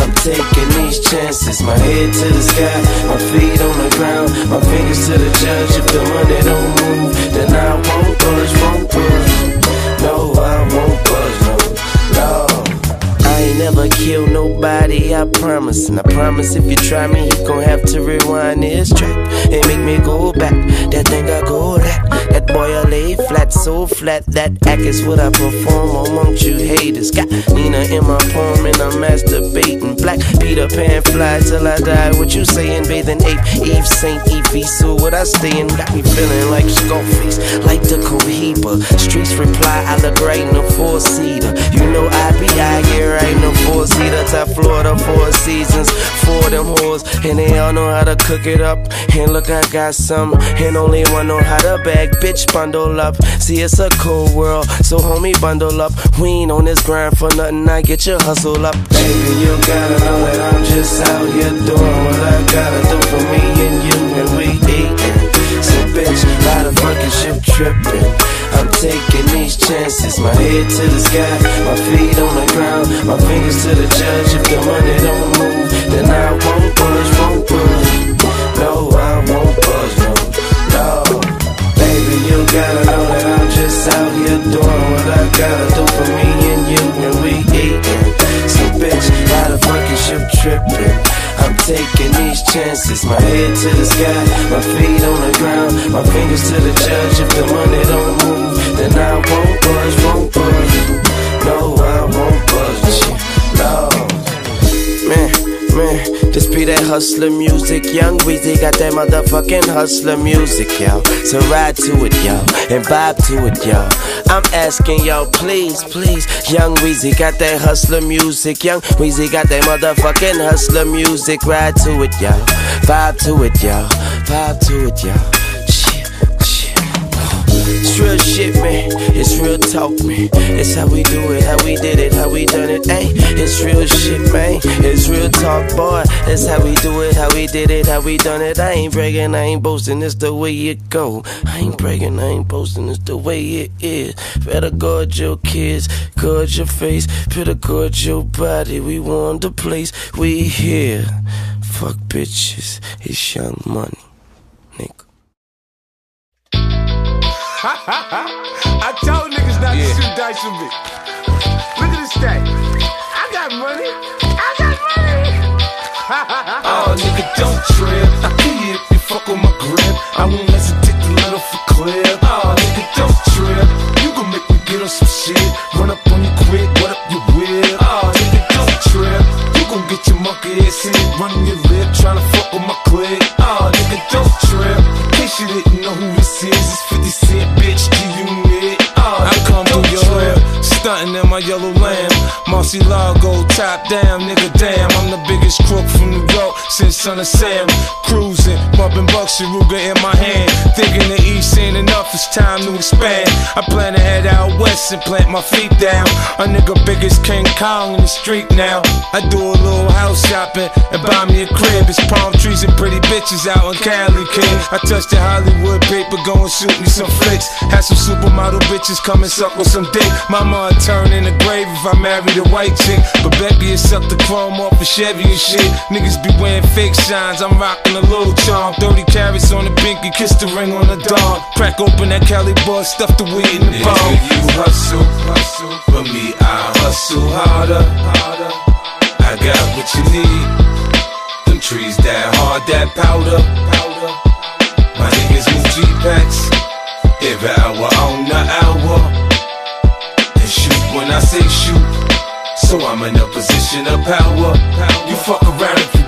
I'm taking these chances, my head to the sky, my feet on the ground, my fingers to the judge. If the money don't move, then I won't budge, won't budge. No, I won't ain't never killed nobody, I promise. And I promise if you try me, you gon' have to rewind this track and make me go back. That thing I go that. That boy I lay flat, so flat. That act is what I perform amongst you haters. Got Nina in my poem and I'm masturbating. Black Peter Pan fly till I die. What you saying? Bathing ape, Eve, Saint Evie. So what I stay in got me feeling like Scarface, like the Cohiba. Streets reply, I look right in a four seater. You know I be out here right in the four seater. Top Florida, four seasons, four them whores. And they all know how to cook it up. And look, I got some. And only one know how to bag. Bitch, bundle up. See, it's a cold world. So, homie, bundle up. We ain't on this grind for nothing. I get your hustle up. Baby, you gotta know that I'm just out here doing what I gotta do for me and you. And we eatin'. So, bitch, tripping. I'm taking these chances. My head to the sky, my feet on the ground, my fingers to the judge. If the money don't move, then I won't budge, won't budge. No, I won't budge, no, no. Baby, you gotta know that I'm just out here doing what I gotta do for me and you, and we eating. So, bitch, how the you tripping? I'm taking these chances. My head to the sky, my feet on the ground, my fingers to the judge. If the money don't move, then I won't budge, won't budge. No, I won't this be that hustler music. Young Weezy got that motherfucking hustler music, yo. So ride to it, yo, and vibe to it, yo. I'm asking y'all, please, please. Young Weezy got that hustler music. Young Weezy got that motherfucking hustler music. Ride to it, yo. Vibe to it, yo. Vibe to it, yo. It's real shit, man. It's real talk, man. It's how we do it, how we did it, how we done it. Hey, it's real shit, man. It's real talk, boy. It's how we do it, how we did it, how we done it. I ain't bragging, I ain't boasting. It's the way it go. I ain't bragging, I ain't boasting. It's the way it is. Better guard your kids, guard your face. Better guard your body. We want the place. We here. Fuck bitches. It's young money. I told niggas not to shoot dice with me. Look at this thing. I got money. I got money. Oh, nigga, don't trip. I you if you fuck with my grip. I won't hesitate to let off a clip. Oh, nigga, don't trip. You gon' make me get on some shit. Run up on you quick, what up your whip? Oh, nigga, don't trip. Gon' get your monkey ass hit. Running your lip, tryna fuck with my clip. Oh, ah, nigga, don't trip. In case you didn't know who this is, it's 50 Cent, bitch. Do you need? Uh, oh, I come through your stunting in my yellow lamb. Murciélago, top down, nigga, damn. I'm the biggest crook from New York since Son of Sam. Cruising, bumping Bucks and Ruger in my hand. Thinking the East ain't enough, it's time to expand. I plan to head out west and plant my feet down. A nigga big as King Kong in the street now. I do a little house shopping and buy me a crib. It's palm trees and pretty bitches out in Cali, kid. I touch the Hollywood paper, go and shoot me some flicks. Had some supermodel bitches come and suck with some dick. Mama would turn in the grave if I married a white chick. But Becky is suck the chrome off of Chevy and shit. Niggas be wearing fake shines, I'm rocking a little charm. 30 carats on the pinky, kiss the ring on the dawn. Crack open that Cali bud, stuff the weed in the Nigga, bomb. you hustle, hustle. For me, I hustle harder, harder. I got what you need. Them trees that hard, that powder, powder. My niggas move G-Packs. Every hour on the hour. When I say shoot. So I'm in a position of power. You fuck around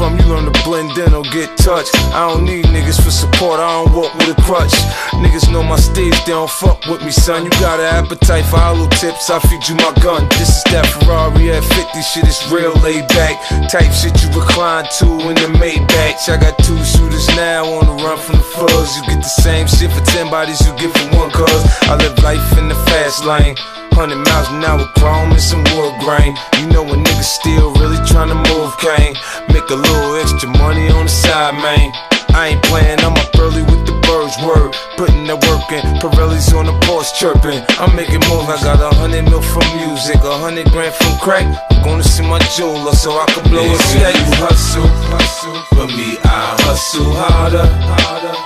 from, you learn to blend in or get touched. I don't need niggas for support, I don't walk with a crutch. Niggas know my stage, they don't fuck with me, son. You got an appetite for hollow tips, I feed you my gun. This is that Ferrari at 50, shit is real laid back. Type shit you recline to in the Maybach. I got two shooters now on the run from the fuzz. You get the same shit for 10 bodies you get for one cuz. I live life in the fast lane. 100 miles an hour, chrome and some wood grain. You know a nigga still really tryna move cane. Make a little extra money on the side, man. I ain't playing, I'm up early with the birds word. Putting the work in, Pirelli's on the Porsche chirping. I'm making moves, I got a hundred mil from music, a hundred grand from crack. I'm gonna see my jeweler so I can blow a stack. you hustle, hustle. For me, I hustle harder, harder.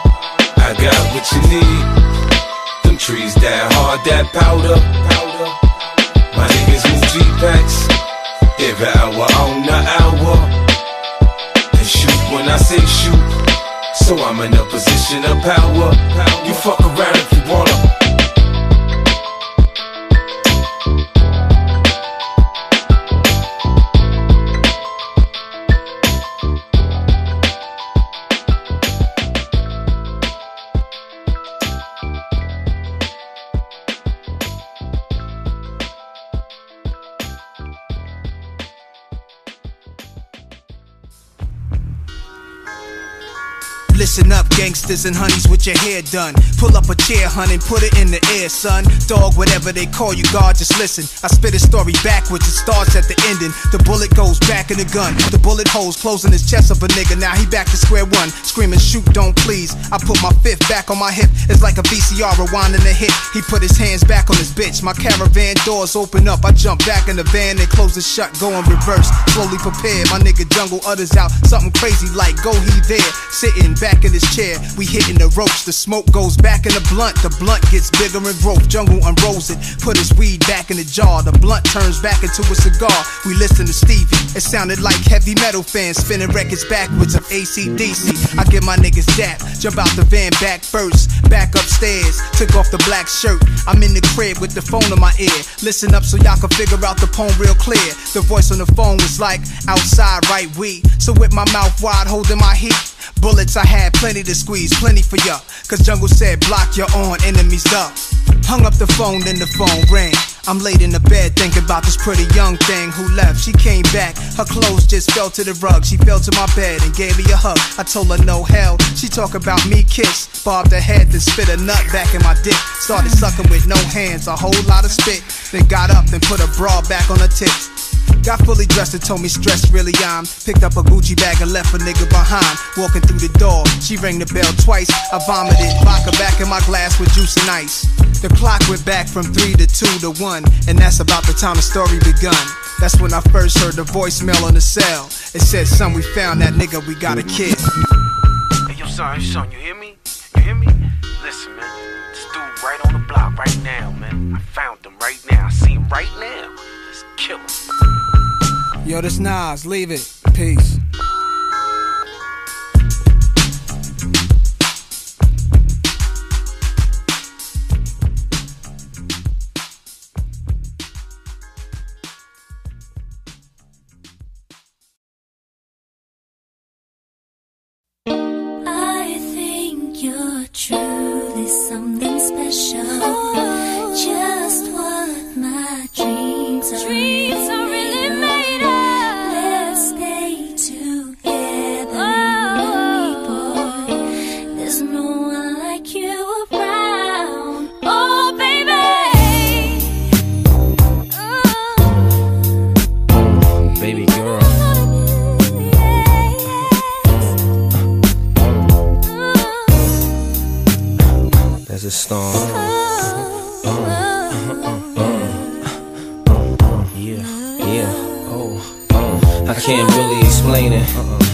I got what you need. Them trees that hard, that powder, powder. Move G-Packs. Every hour on the hour. And shoot when I say shoot. So I'm in a position of power. You fuck around if you wanna. Gangsters and honeys with your hair done. Pull up a chair, hun, and put it in the air, son. Dog, whatever they call you, God, just listen. I spit a story backwards, it starts at the ending. The bullet goes back in the gun. The bullet holes closing his chest of a nigga. Now he back to square one, screaming, shoot, don't please. I put my fifth back on my hip. It's like a VCR rewinding a hit. He put his hands back on his bitch. My caravan doors open up. I jump back in the van and close it shut, go in reverse. Slowly prepare. My nigga jungle utters out something crazy like go he there. Sitting back in his chair, we hitting the ropes. The smoke goes back in the blunt. The blunt gets bigger and growth. Jungle unrolls it. Put his weed back in the jar. The blunt turns back into a cigar. We listen to Stevie. It sounded like heavy metal fans spinning records backwards of ACDC. I get my niggas dap. Jump out the van back first. Back upstairs. Took off the black shirt. I'm in the crib with the phone in my ear. Listen up so y'all can figure out the poem real clear. The voice on the phone was like, outside, right? We. So with my mouth wide, holding my heat. Bullets, I had plenty to squeeze, plenty for ya. Cause Jungle said, block your own enemies up. Hung up the phone, then the phone rang. I'm laid in the bed thinking about this pretty young thing who left. She came back, her clothes just fell to the rug. She fell to my bed and gave me a hug. I told her no hell. She talk about me kiss. Bobbed her head, then spit a nut back in my dick. Started sucking with no hands, a whole lot of spit. Then got up and put a bra back on her tits. Got fully dressed and told me stress really I'm. Picked up a Gucci bag and left a nigga behind. Walking through the door, she rang the bell twice. I vomited vodka back in my glass with juice and ice. The clock went back from three to two to one, and that's about the time the story begun. That's when I first heard the voicemail on the cell. It said, "Son, we found that nigga. We got a kid." Hey, yo, son, son, you hear me? You hear me? Listen, man, this dude right on the block right now, man. I found him right now. I see him right now. Let's kill him. Yo, this Nas. Leave it. Peace. Something special. Oh. Just what my dreams are. A storm. Yeah, yeah, oh, oh. I can't really explain it. Uh-uh.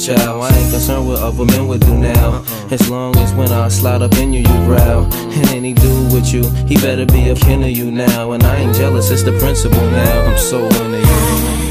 chow. I ain't concerned what other men would do now. Uh-uh. As long as when I slide up in you, you growl. And any dude with you, he better be a kin of you now. And I ain't jealous, it's the principle now. I'm so into you.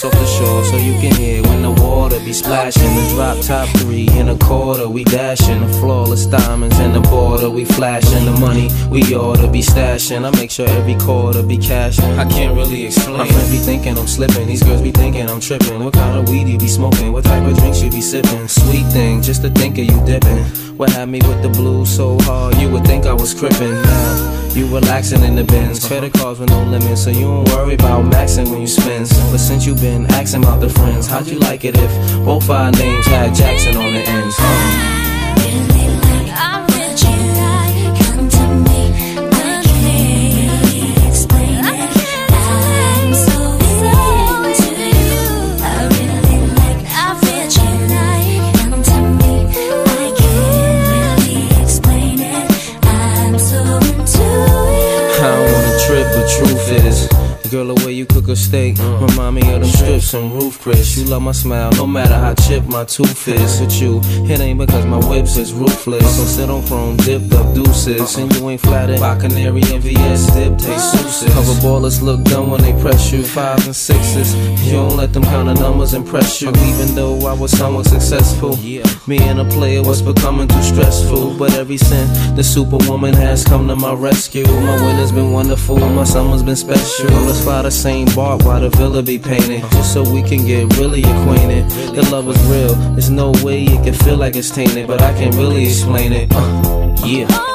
Just off the shore, so you can hear when the water be splashing. The drop top three in a quarter, we dashing. The flawless diamonds in the border, we flashing. The money we oughta be stashing. I make sure every quarter be cashing. I can't really explain. My friends be thinking I'm slipping, these girls be thinking I'm tripping. What kind of weed you be smoking? What type of drinks you be sipping? Sweet thing, just to think of you dipping. What had me with the blues so hard, you would think I was crippin'. Now, you relaxing in the bins, uh-huh. credit cards with no limits, so you don't worry about maxing when you spend. But since you been asking about the friends, how'd you like it if both our names had Jackson on the ends? Truth is. Girl, the way you cook a steak uh. remind me of them strips and Ruth's Chris. You love my smile, no matter how chipped my tooth is. With you, it ain't because my whips is ruthless. Uh-huh. So sit on chrome, dipped up deuces, uh-huh. and you ain't flattered by canary and VS dip taste uh-huh. souses. Cover ballers look dumb when they press you. Fives and sixes, you don't let them count the numbers impress you. Even though I was somewhat successful, me and a player was becoming too stressful. But every since the superwoman has come to my rescue, my winter's been wonderful, my summer's been special. Fly the same bar while the villa be painted, just so we can get really acquainted. The love is real, there's no way it can feel like it's tainted, but I can't really explain it. Uh, yeah.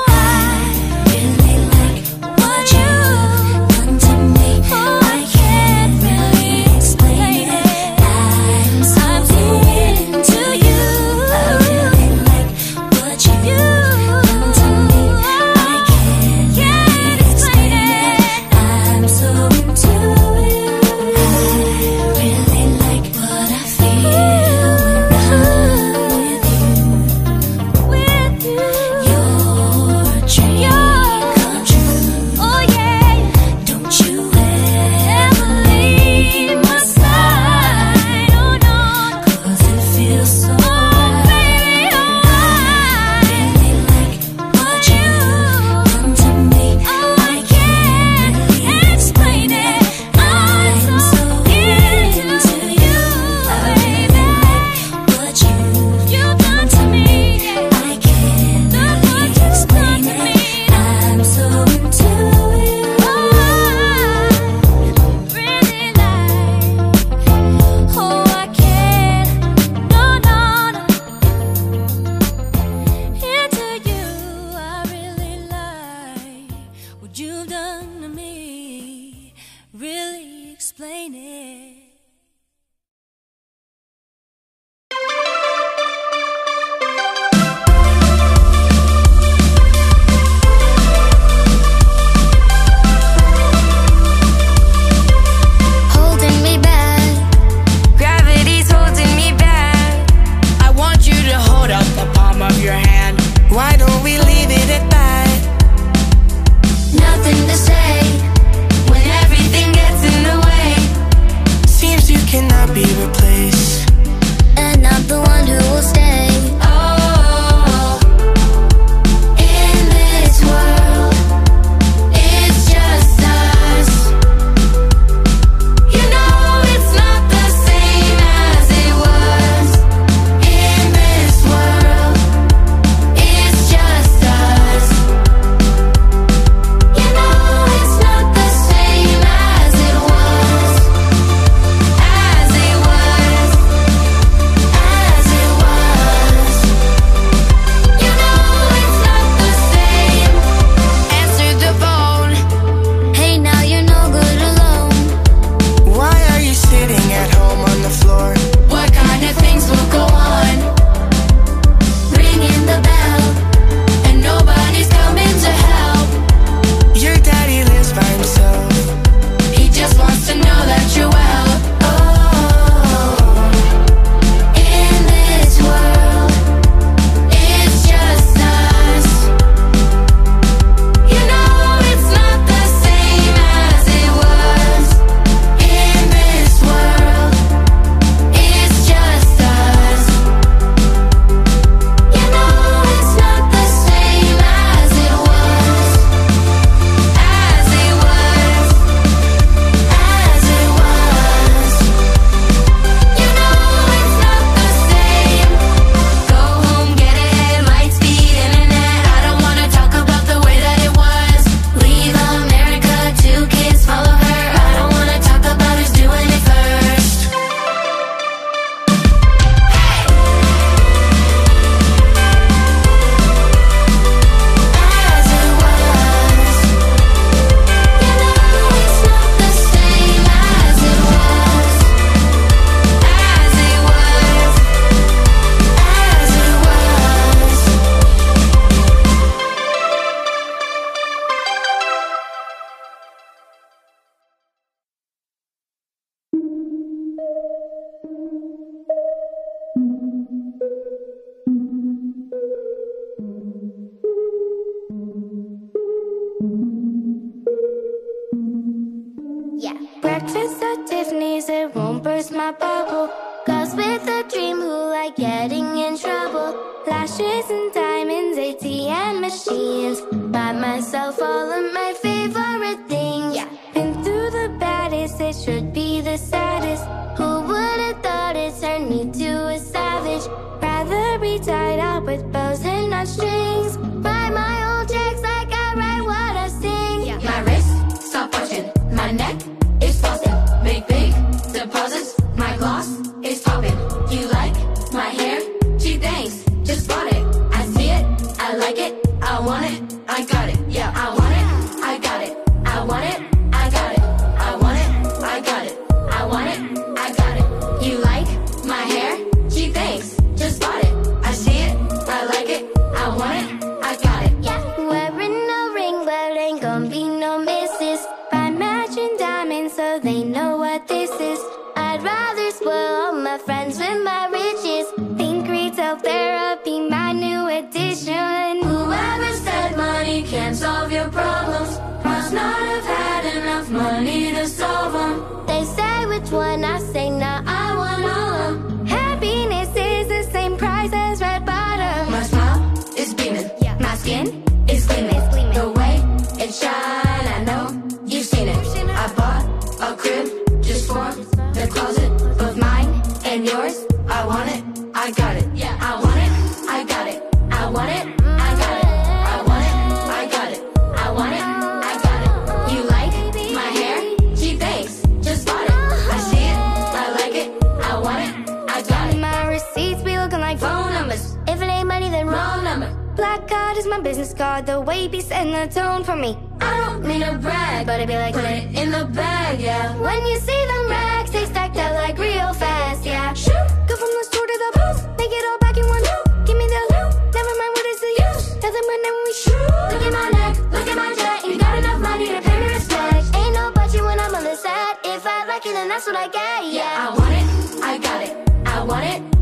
God is my business card, the way he be setting the tone for me. I don't mean to brag, but it be like, put it in the bag, yeah. When you see them racks, they stacked up like real fast, yeah. Shoot, go from the store to the booth, make it all back in one loop. Give me the loot, never mind what is the use. Tell them when we shoot. Look at my neck, look at my jet, you got enough money to pay me respect. Ain't no budget when I'm on the set. If I like it, then that's what I get, yeah I want it, I got it, I want it.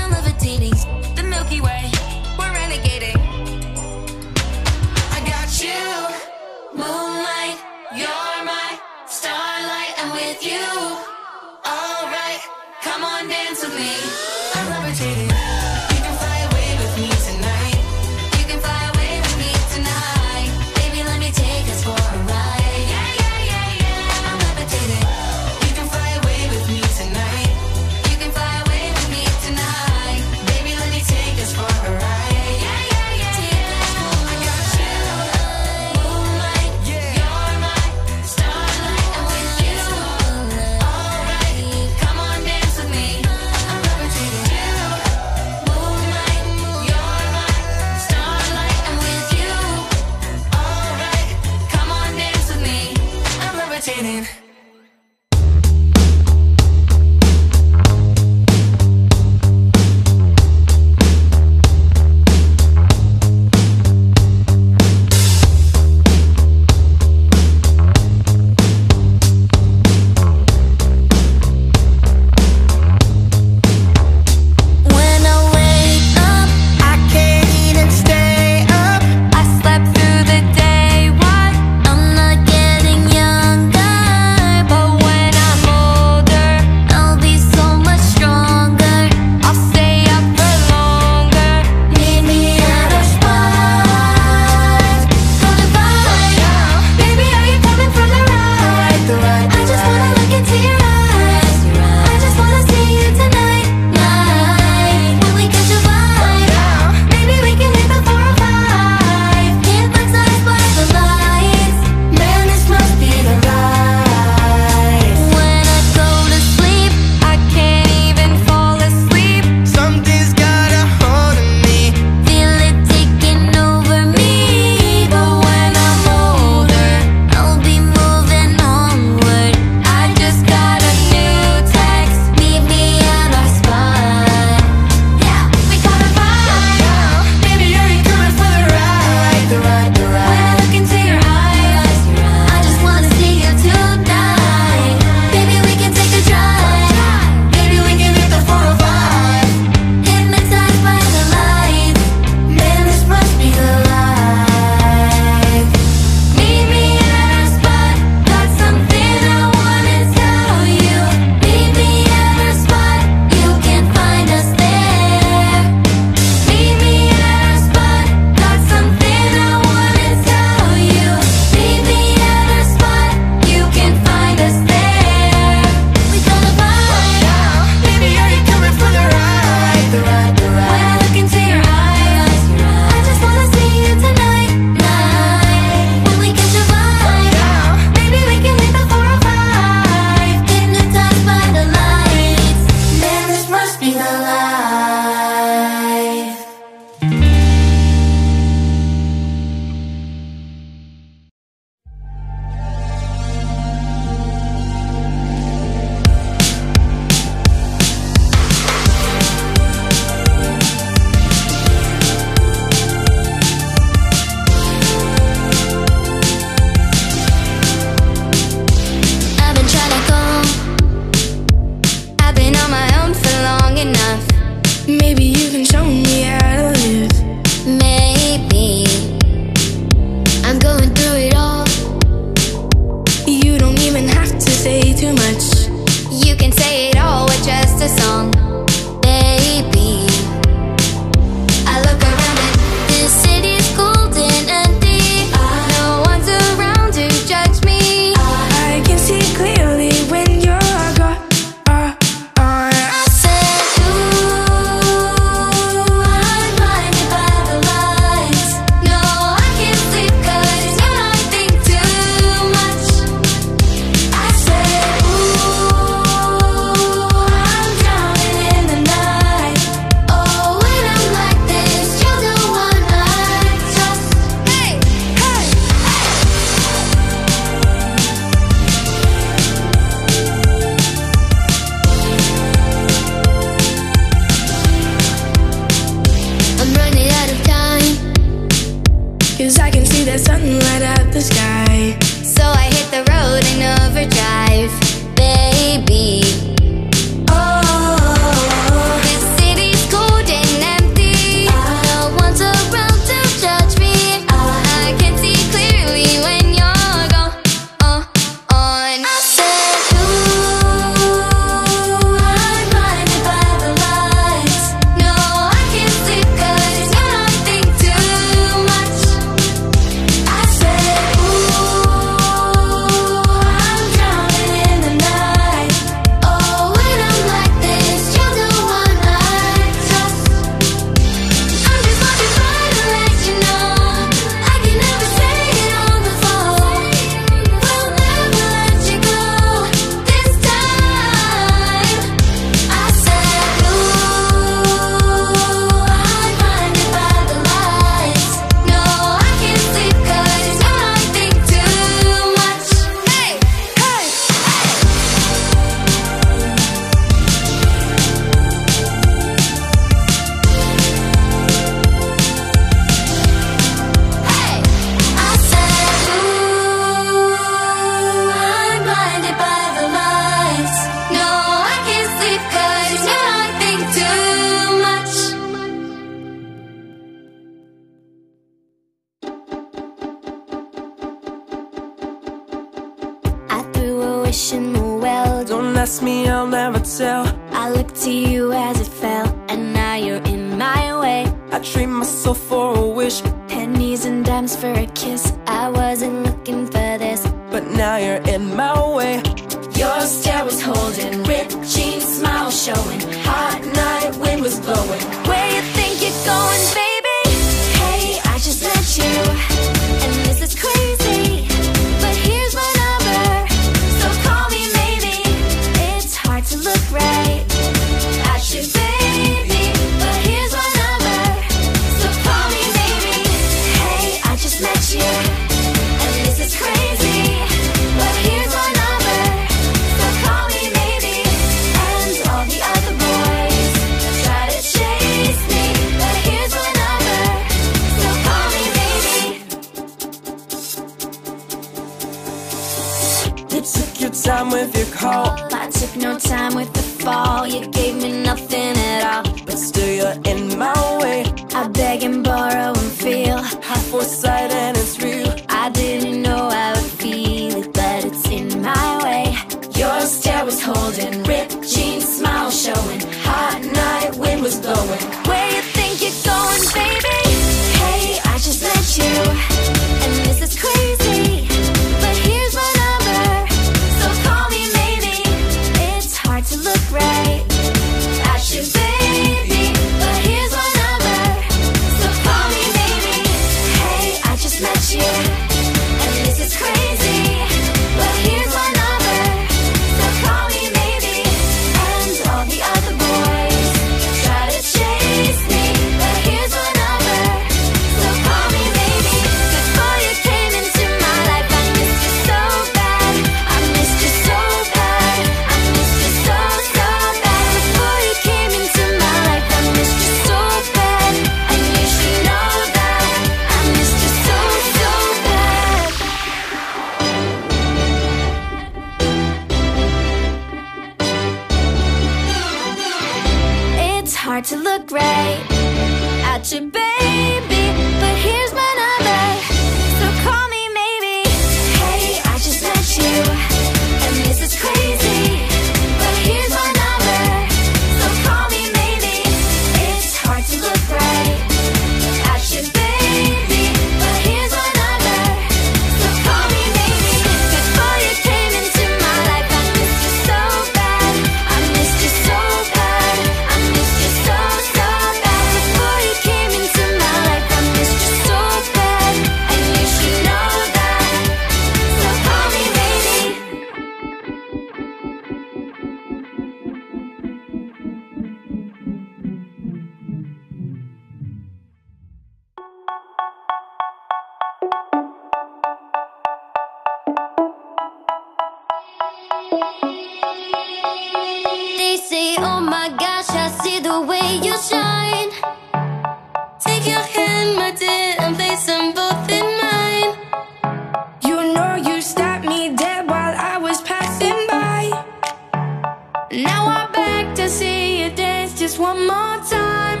see you dance just one more time.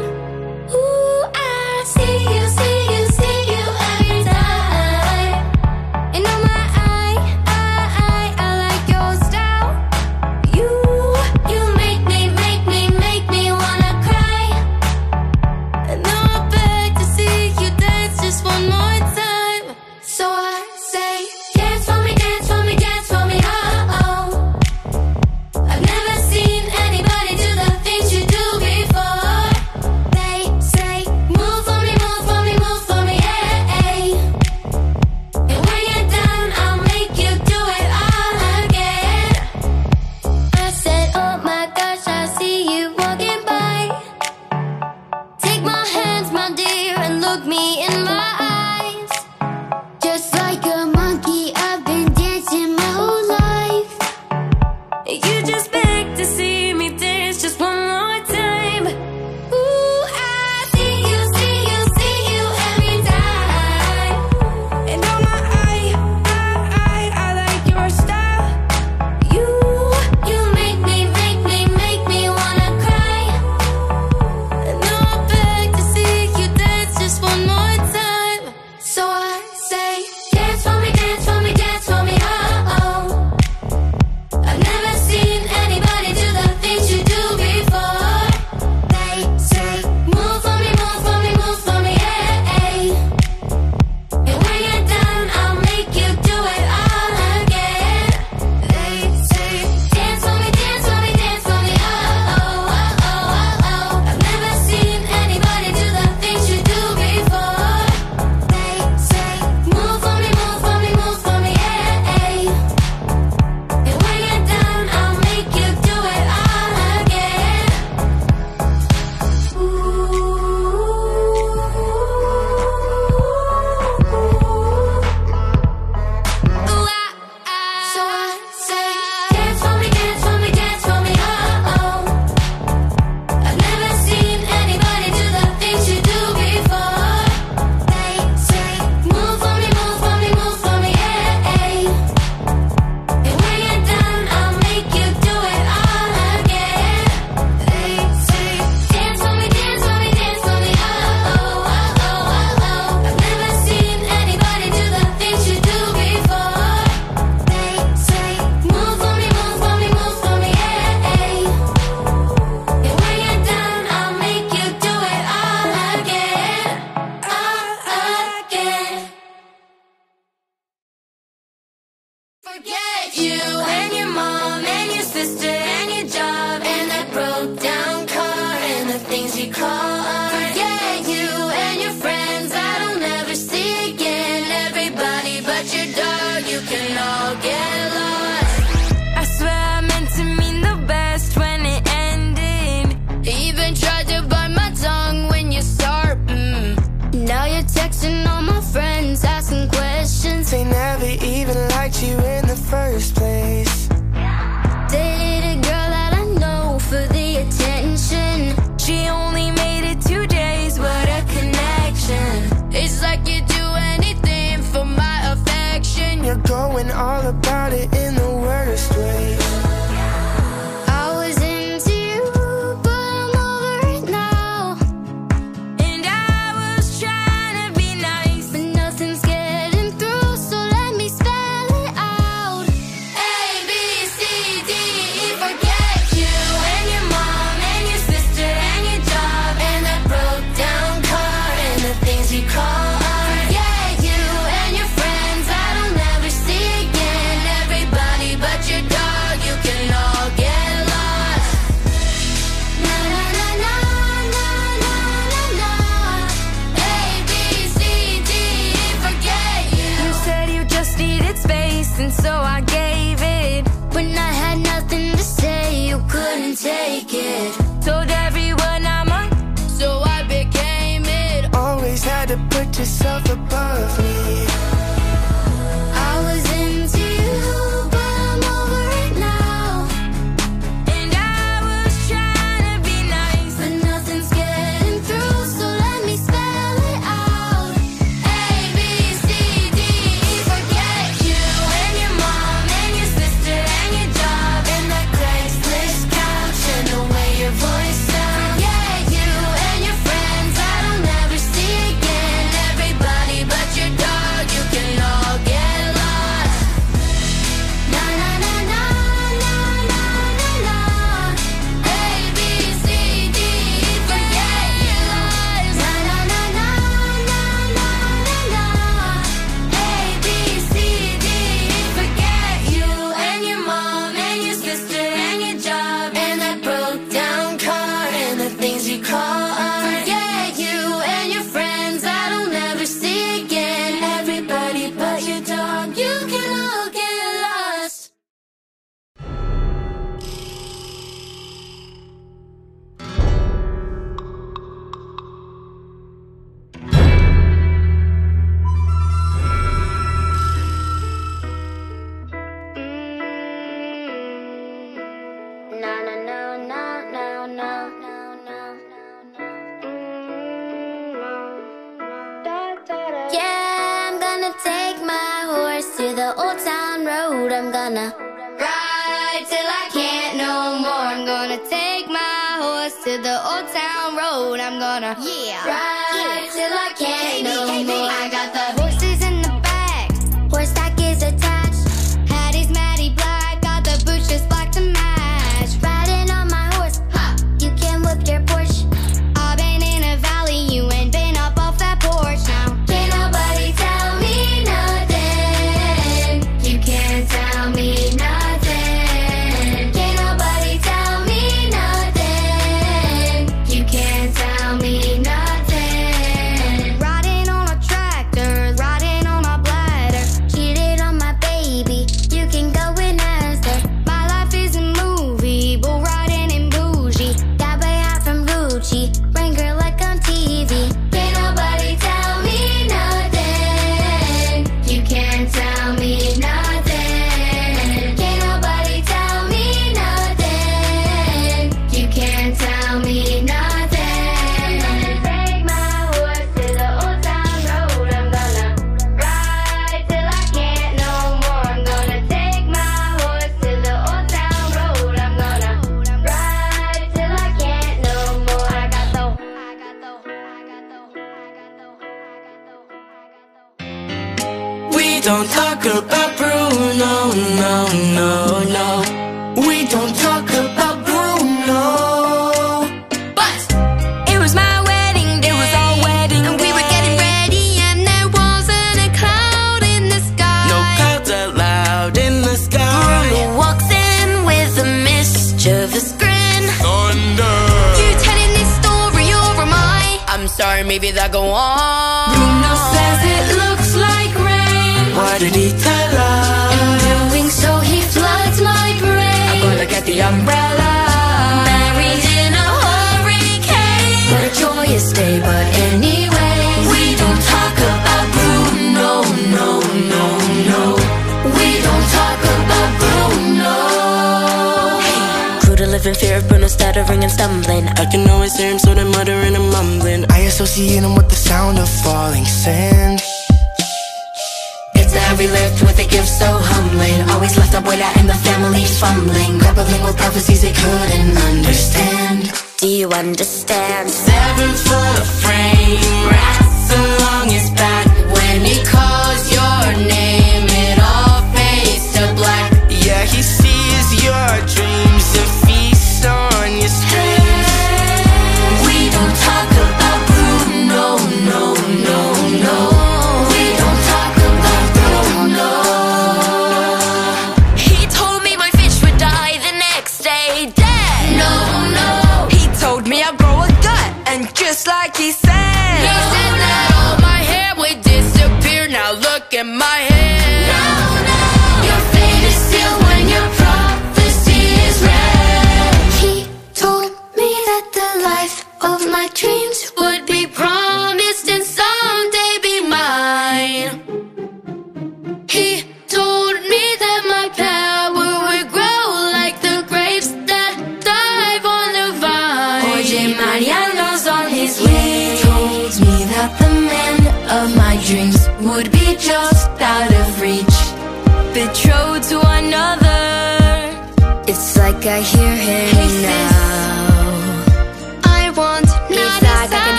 Ooh, I see you, see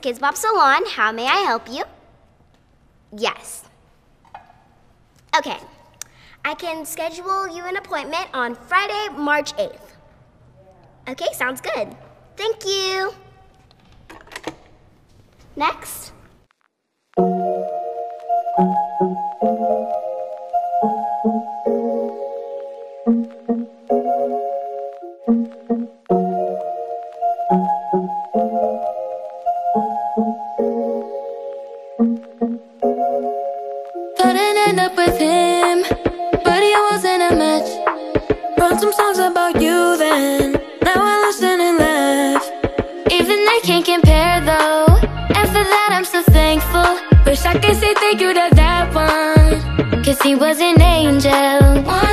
Kids Bob Salon. How may I help you? Yes. Okay. I can schedule you an appointment on Friday, March 8th. Okay, sounds good. Thank you. Next. up with him, but he wasn't a match. Wrote some songs about you then, now I listen and laugh. Even they can't compare though, and for that I'm so thankful. Wish I could say thank you to that one, cause he was an angel. One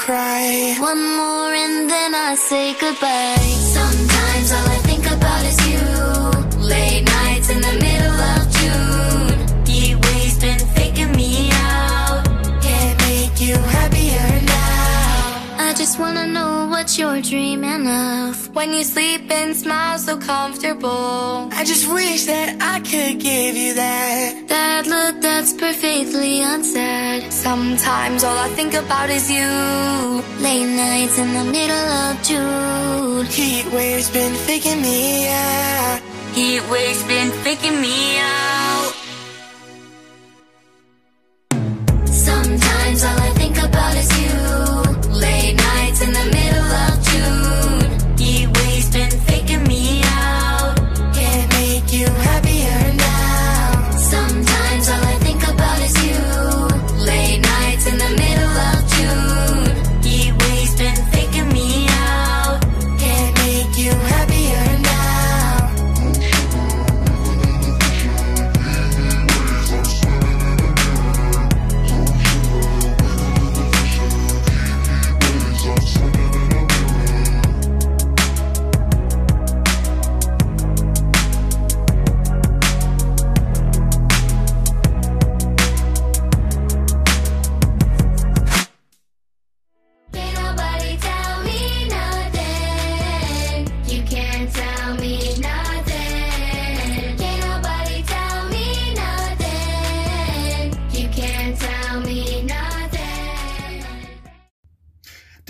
cry. One more and then I say goodbye. Sometimes all I wanna know what you're dreaming of. When you sleep and smile so comfortable. I just wish that I could give you that. That look that's perfectly unsaid. Sometimes all I think about is you. Late nights in the middle of June. Heat waves been faking me out. Heat waves been faking me out.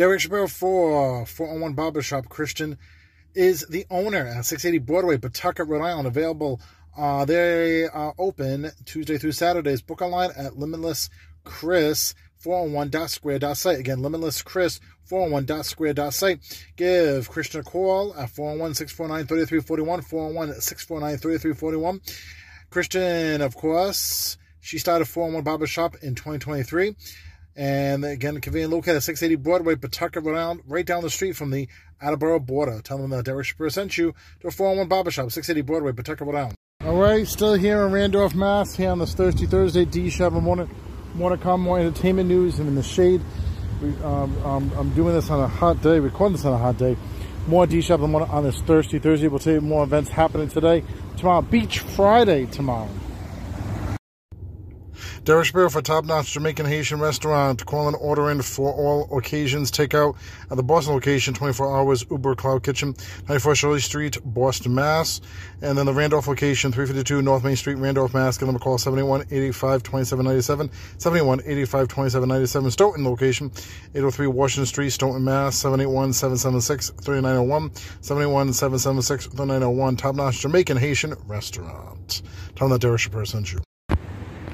Derek Shapiro for 401 Barbershop Christian is the owner at 680 Broadway, Pawtucket, Rhode Island. Available. Uh, they are open Tuesday through Saturdays. Book online at Limitless Chris. 401.square.site. Again, limitless Chris, 401.square.site. Give Christian a call at 401 649 3341. 401 649 3341. Christian, of course, she started 401 Barbershop in 2023. And again, convenient located at 680 Broadway, Pawtucket, Rhode Island, right down the street from the Attleboro border. Tell them that Derek Shapiro sent you to a 401 Barbershop, 680 Broadway, Pawtucket, Rhode Island. All right, still here in Randolph, Mass. Here on this Thirsty Thursday, D Shap. More, more to come, more entertainment news and in the shade. We, um, um, I'm doing this on a hot day, recording this on a hot day. More D Shap on this Thirsty Thursday. We'll tell you more events happening today. Tomorrow, Beach Friday tomorrow. Derek Shapiro for Top Notch Jamaican Haitian Restaurant. Call and order in for all occasions. Takeout at the Boston location, 24 hours, Uber Cloud Kitchen, 94 Shirley Street, Boston, Mass. And then the Randolph location, 352 North Main Street, Randolph, Mass. Give them a call, 71 85 2797. 71 85 2797. Stoughton location, 803 Washington Street, Stoughton, Mass. 781 776 3901. 781 776 3901. Top Notch Jamaican Haitian Restaurant. Tell them that Derek Shapiro sent you.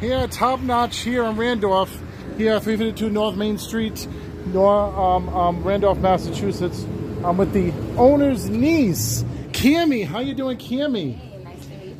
Here, top notch here in Randolph, here 352 North Main Street, Nor, um, um, Randolph, Massachusetts. I'm with the owner's niece, Cami. How you doing, Cami?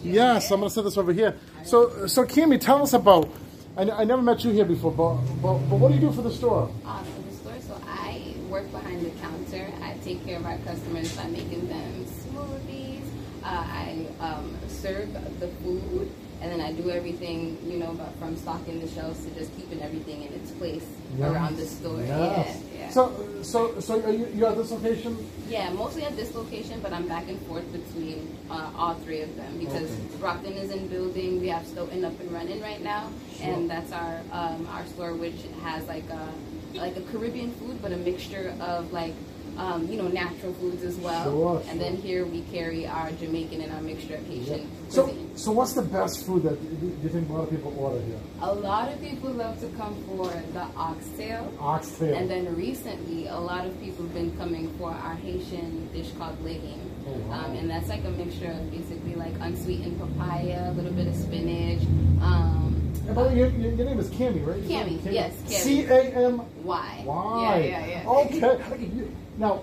Yes, I'm gonna set this over here. So, so Cami, tell us about. I, I never met you here before, but, but but what do you do for the store? Um, for the store, so I work behind the counter. I take care of our customers by making them smoothies. Uh, I um, serve the food, and then I do everything, you know, but from stocking the shelves to just keeping everything in its place Yes. around the store. Yes. Yeah, yeah. So, so, so are you, you at this location? Yeah, mostly at this location, but I'm back and forth between uh, all three of them because Okay. Brockton is in building. We have Stoughton up and running right now, Sure. and that's our um, our store, which has like a like a Caribbean food, but a mixture of like um, you know natural foods as well. Sure, And then here we carry our Jamaican and our mixture of Haitian So, cuisine. so what's the best food that you think a lot of people order here? A lot of people love to come for the oxtail. Oxtail. And then recently, a lot of people have been coming for our Haitian dish called legume. Oh, wow. um, and that's like a mixture of basically like unsweetened papaya, a little bit of spinach. Um, And by the way, your, your, your name is Cami, right? Cami, yes, Cami. C A M Why? Yeah, yeah, yeah. Okay. Now,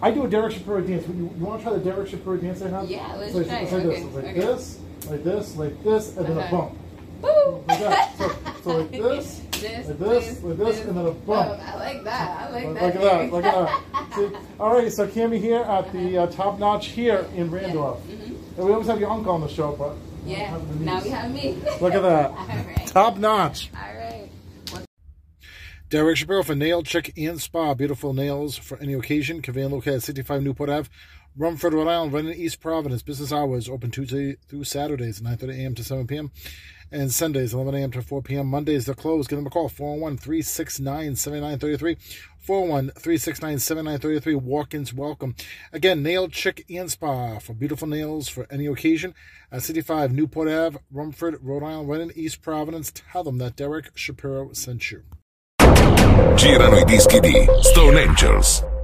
I do a Derek Shapiro dance. You, you want to try the Derek Shapiro dance I have? Yeah, let's it's like, try like Okay, this. Like okay. this, like this, like this, and then a bump. Boo! Like that. So, so like this, This, like this, this, like this, and then a bump. Oh, I like that. I like Look that. at that, look at that. See? All right, so Cami here at the uh, Top Notch here in Randolph. And we always have your uncle on the show, but. Yeah, now we have me. look at that. Right. Top Notch. All right. Derek Shapiro for Nail Chick and Spa. Beautiful nails for any occasion. Convenient located at 65 Newport Ave, Rumford, Rhode Island, running East Providence. Business hours open Tuesday through Saturdays, 9.30 a.m. to 7 p.m. And Sundays, 11 a.m. to 4 p.m. Mondays, they're closed. Give them a call, 401-369-7933. 401-369-7933. Walk-ins welcome. Again, Nail Chick and Spa for beautiful nails for any occasion. At 65 Newport Ave, Rumford, Rhode Island, running East Providence. Tell them that Derek Shapiro sent you. Girano i dischi di Stone Angels.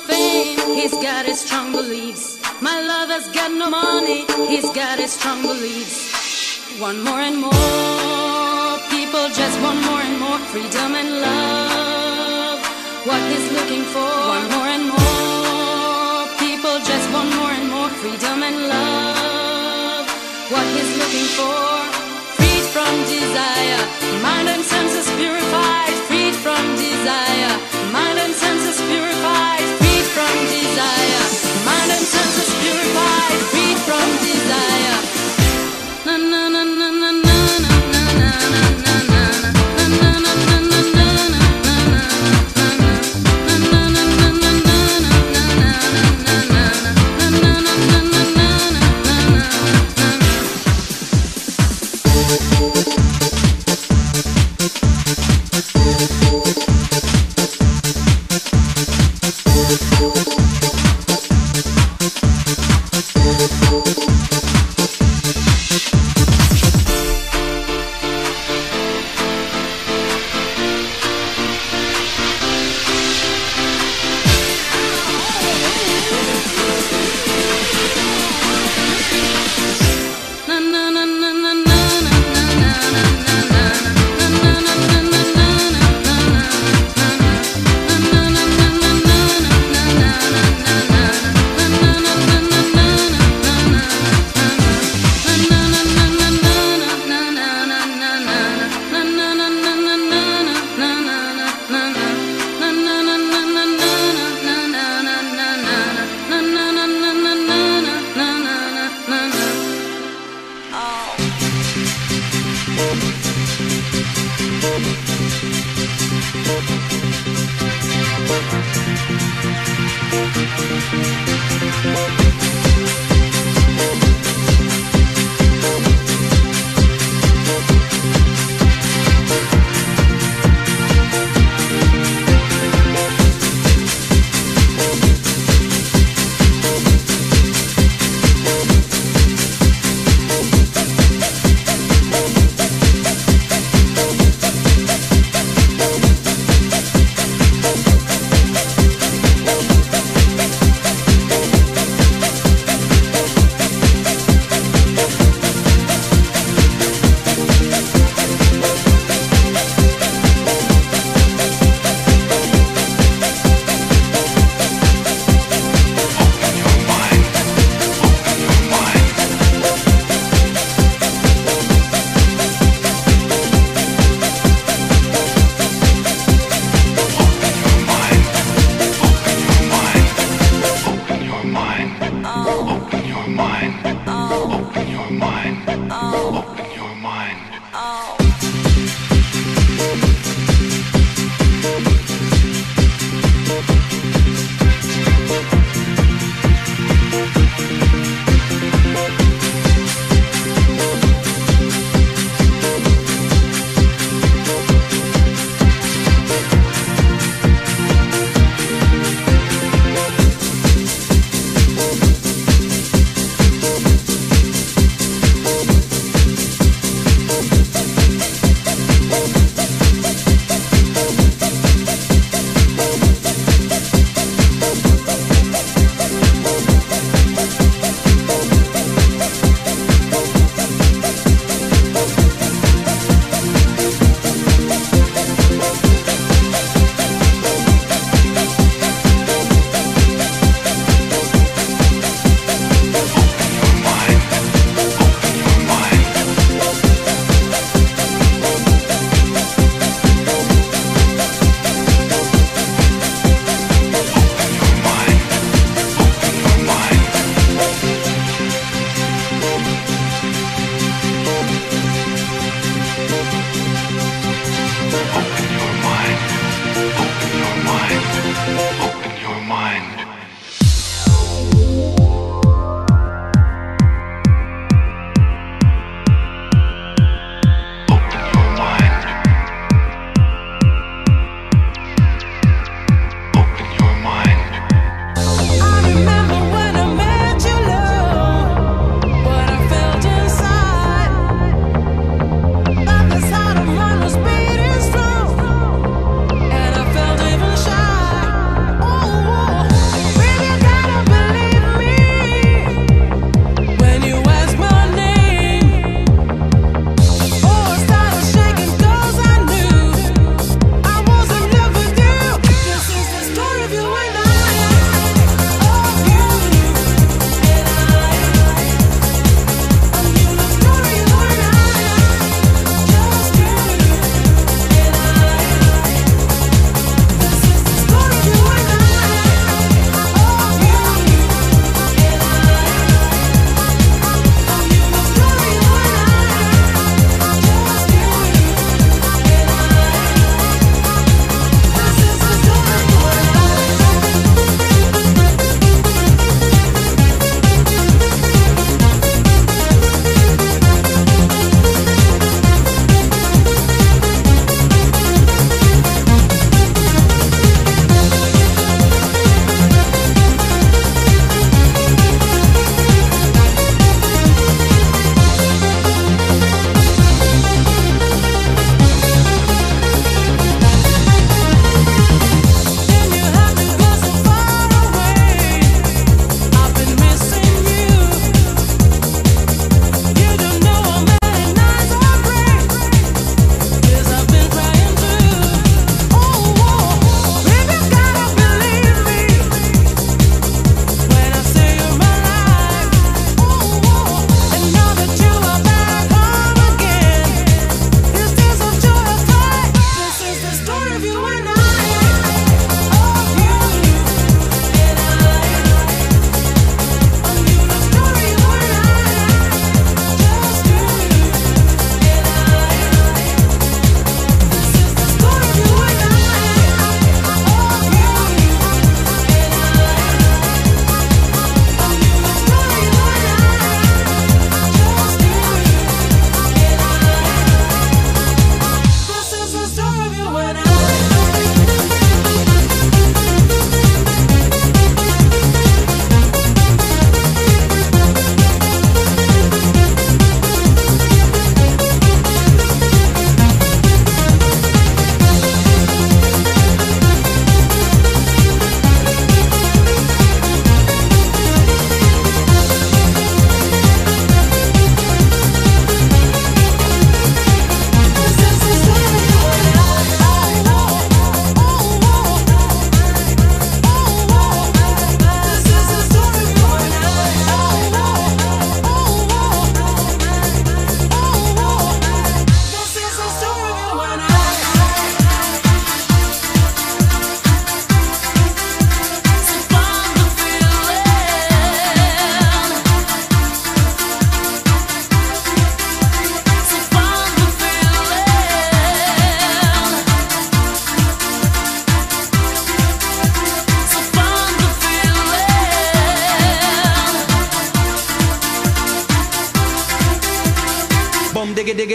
Fame, he's got his strong beliefs. My lover's got no money, he's got his strong beliefs. One more and more, people just want more and more freedom and love. What he's looking for, one more and more, people just want more and more freedom and love. What he's looking for, freed from desire, mind and senses purified, freed from desire,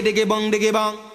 diggy bong diggy bong.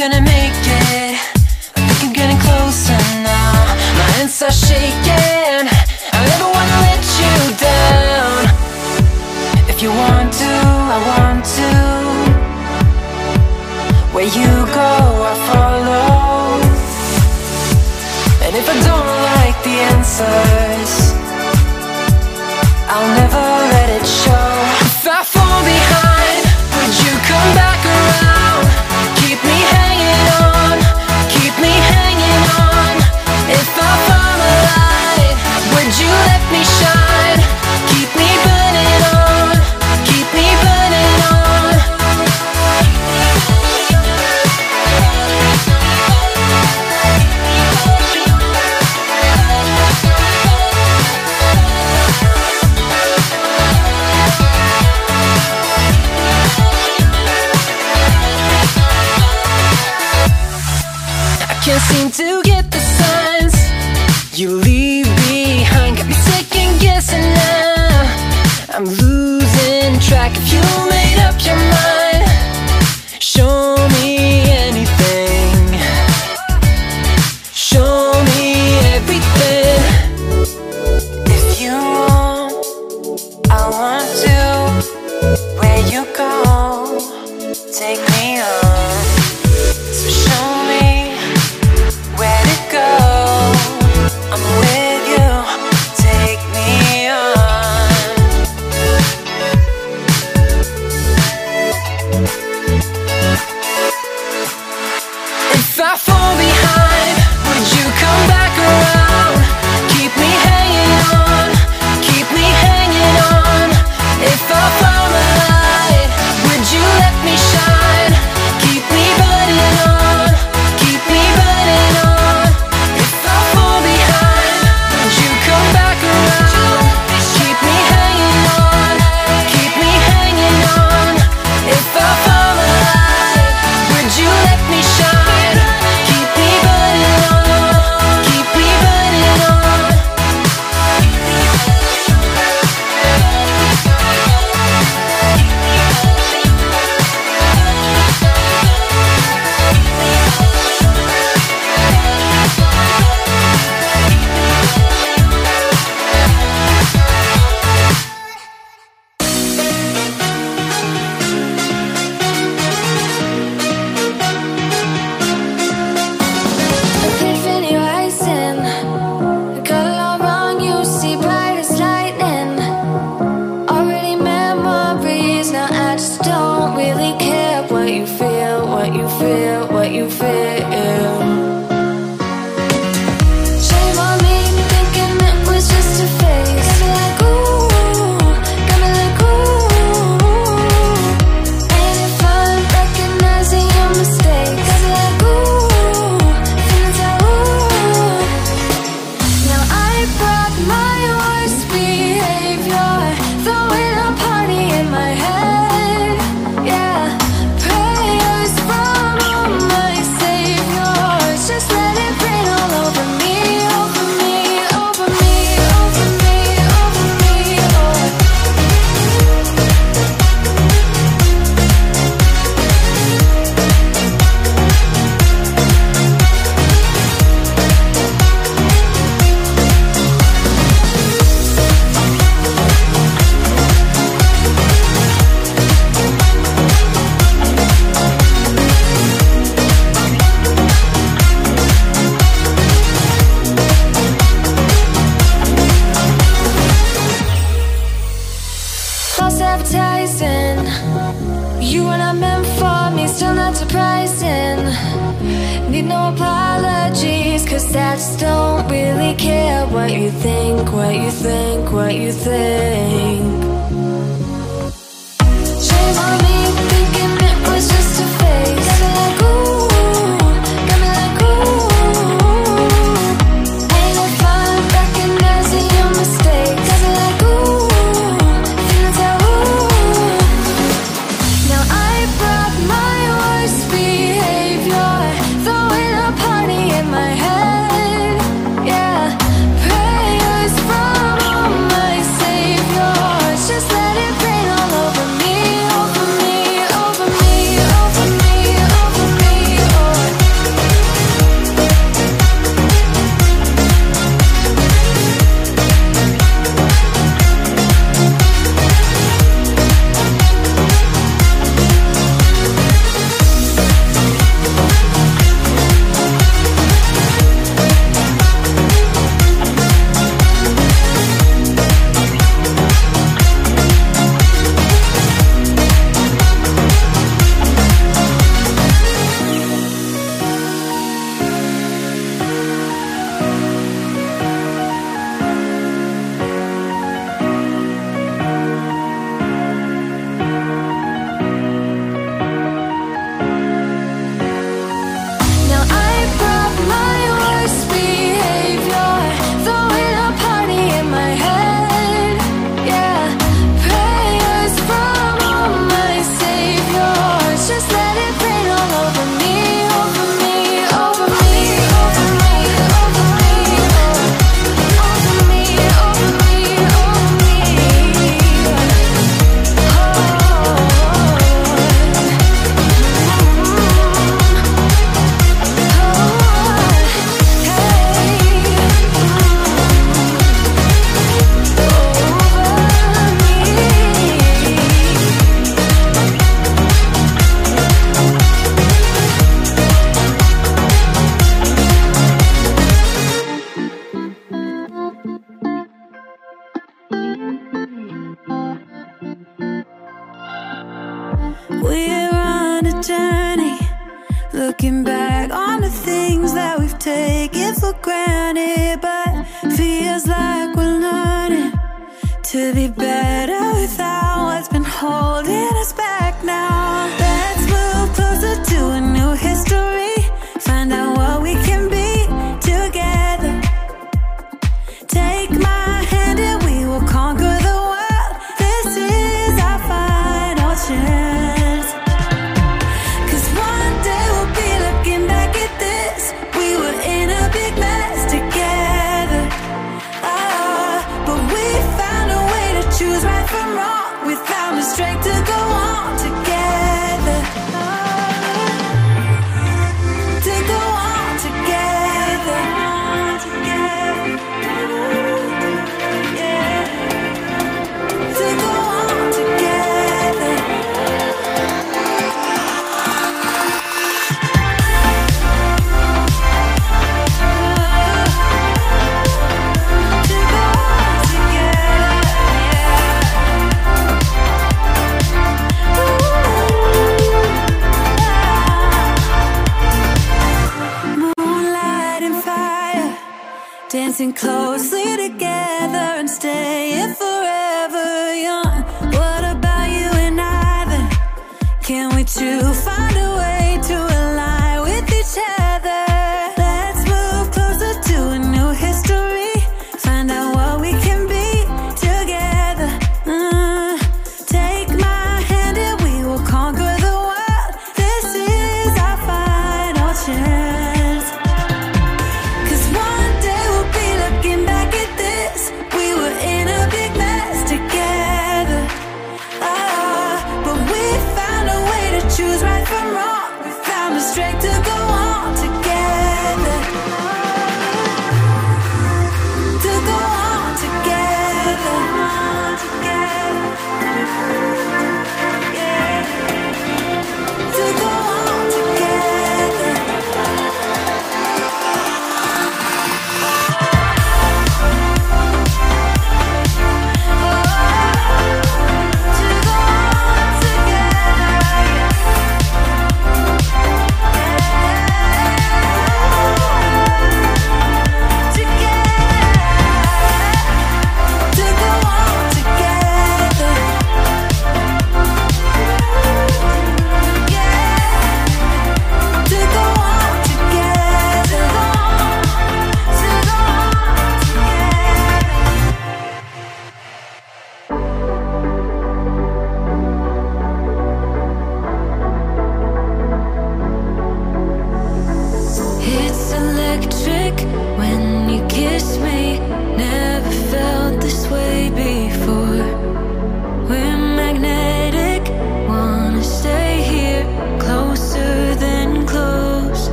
Gonna make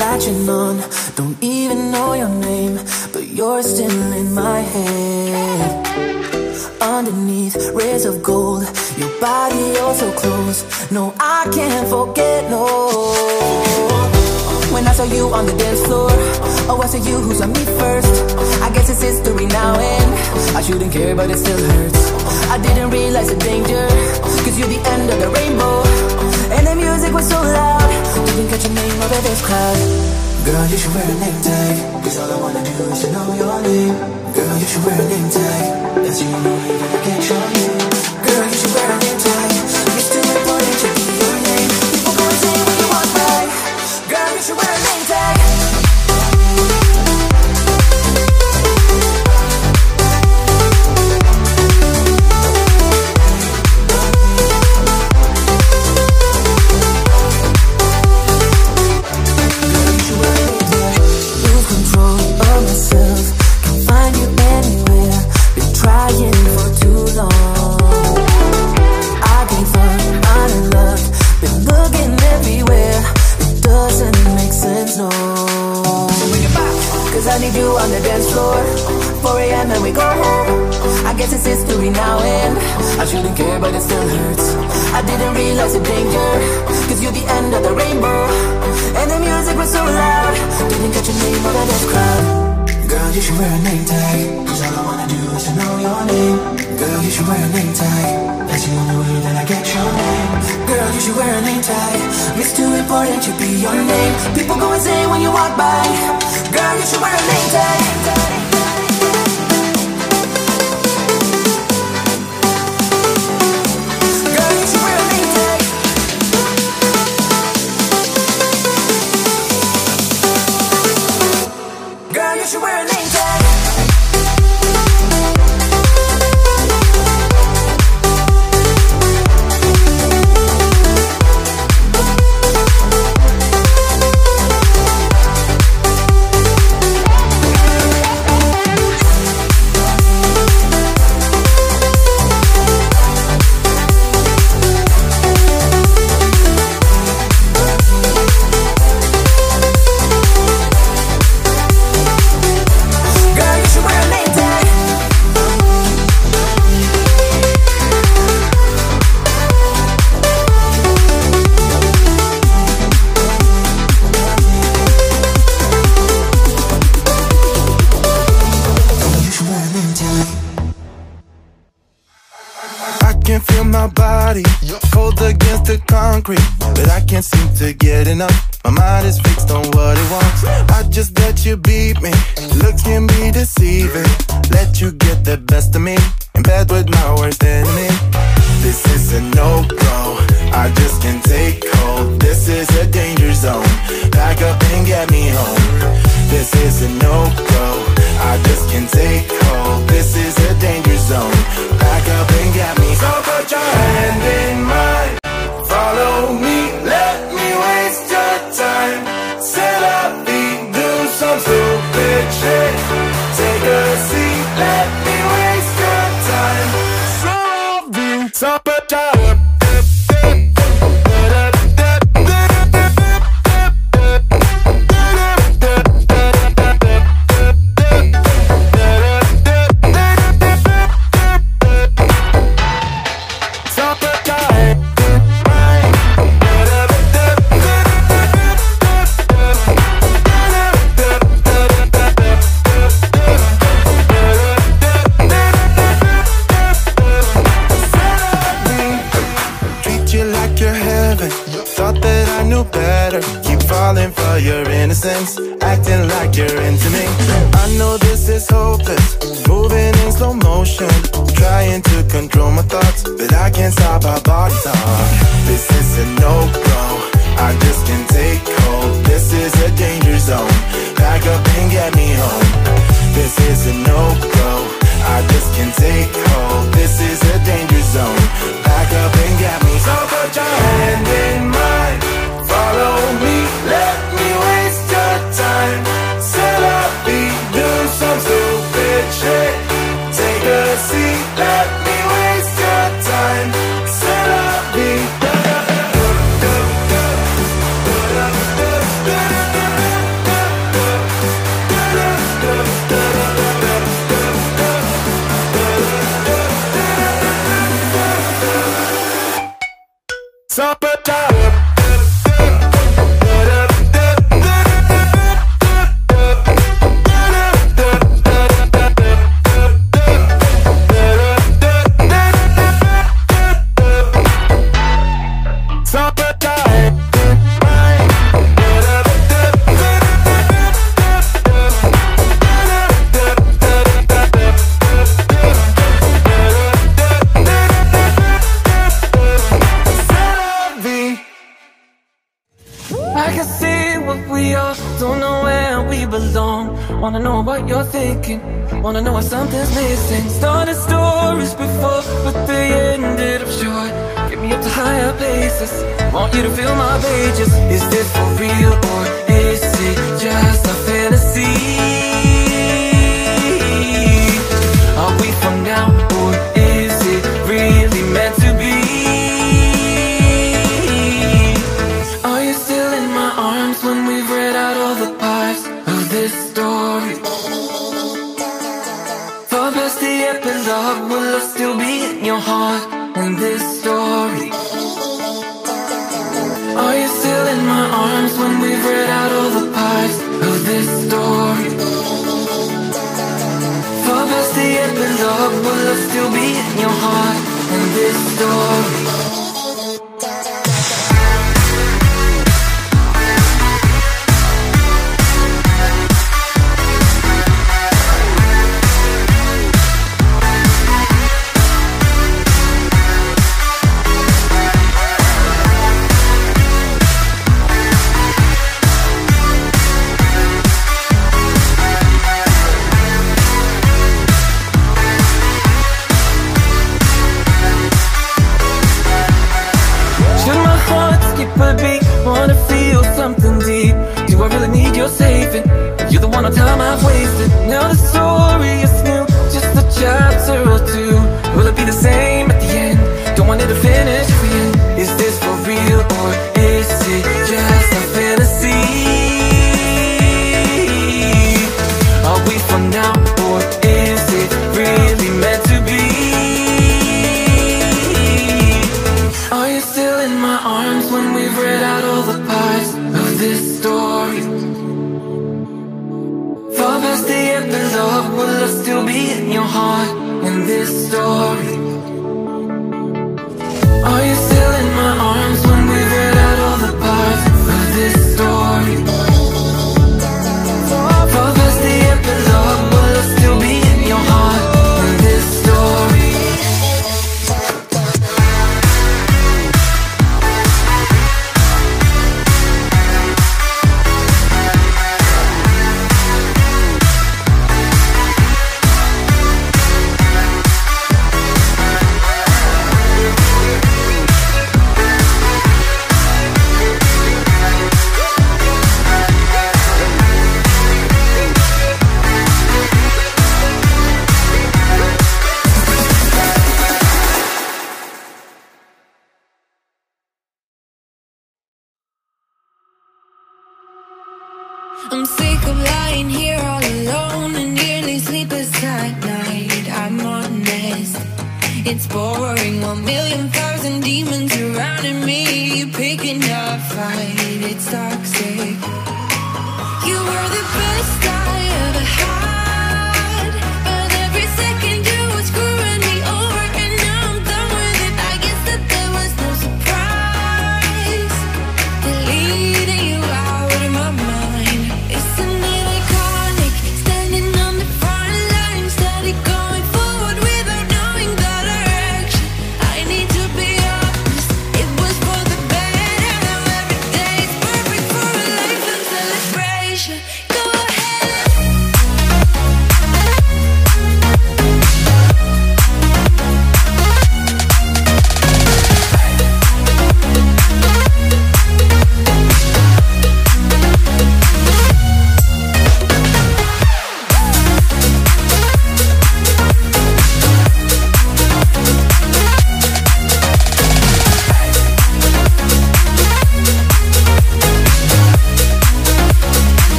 latching on Don't even know your name But you're still in my head. Underneath rays of gold Your body, oh so close. No, I can't forget, no. When I saw you on the dance floor Oh, I saw you who saw me first. I guess it's history now and I shouldn't care, but it still hurts. I didn't realize the danger Cause you're the end of the rainbow. And the music was so loud. Didn't catch your name over this crowd Girl, you should wear a name tag. Cause all I wanna do is to know your name. Girl, you should wear a name tag. That's know only way that I can show you. Wanna know why something's missing? Started stories before But they ended up short. Get me up to higher places. Want you to fill my pages. Is this for real or is it just a fantasy?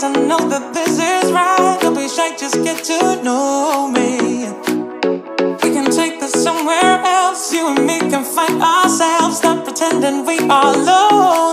ways. I know that this is right. Don't be shy, just get to know me. We can take this somewhere else. You and me can find ourselves. Stop pretending we are alone.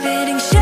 spitting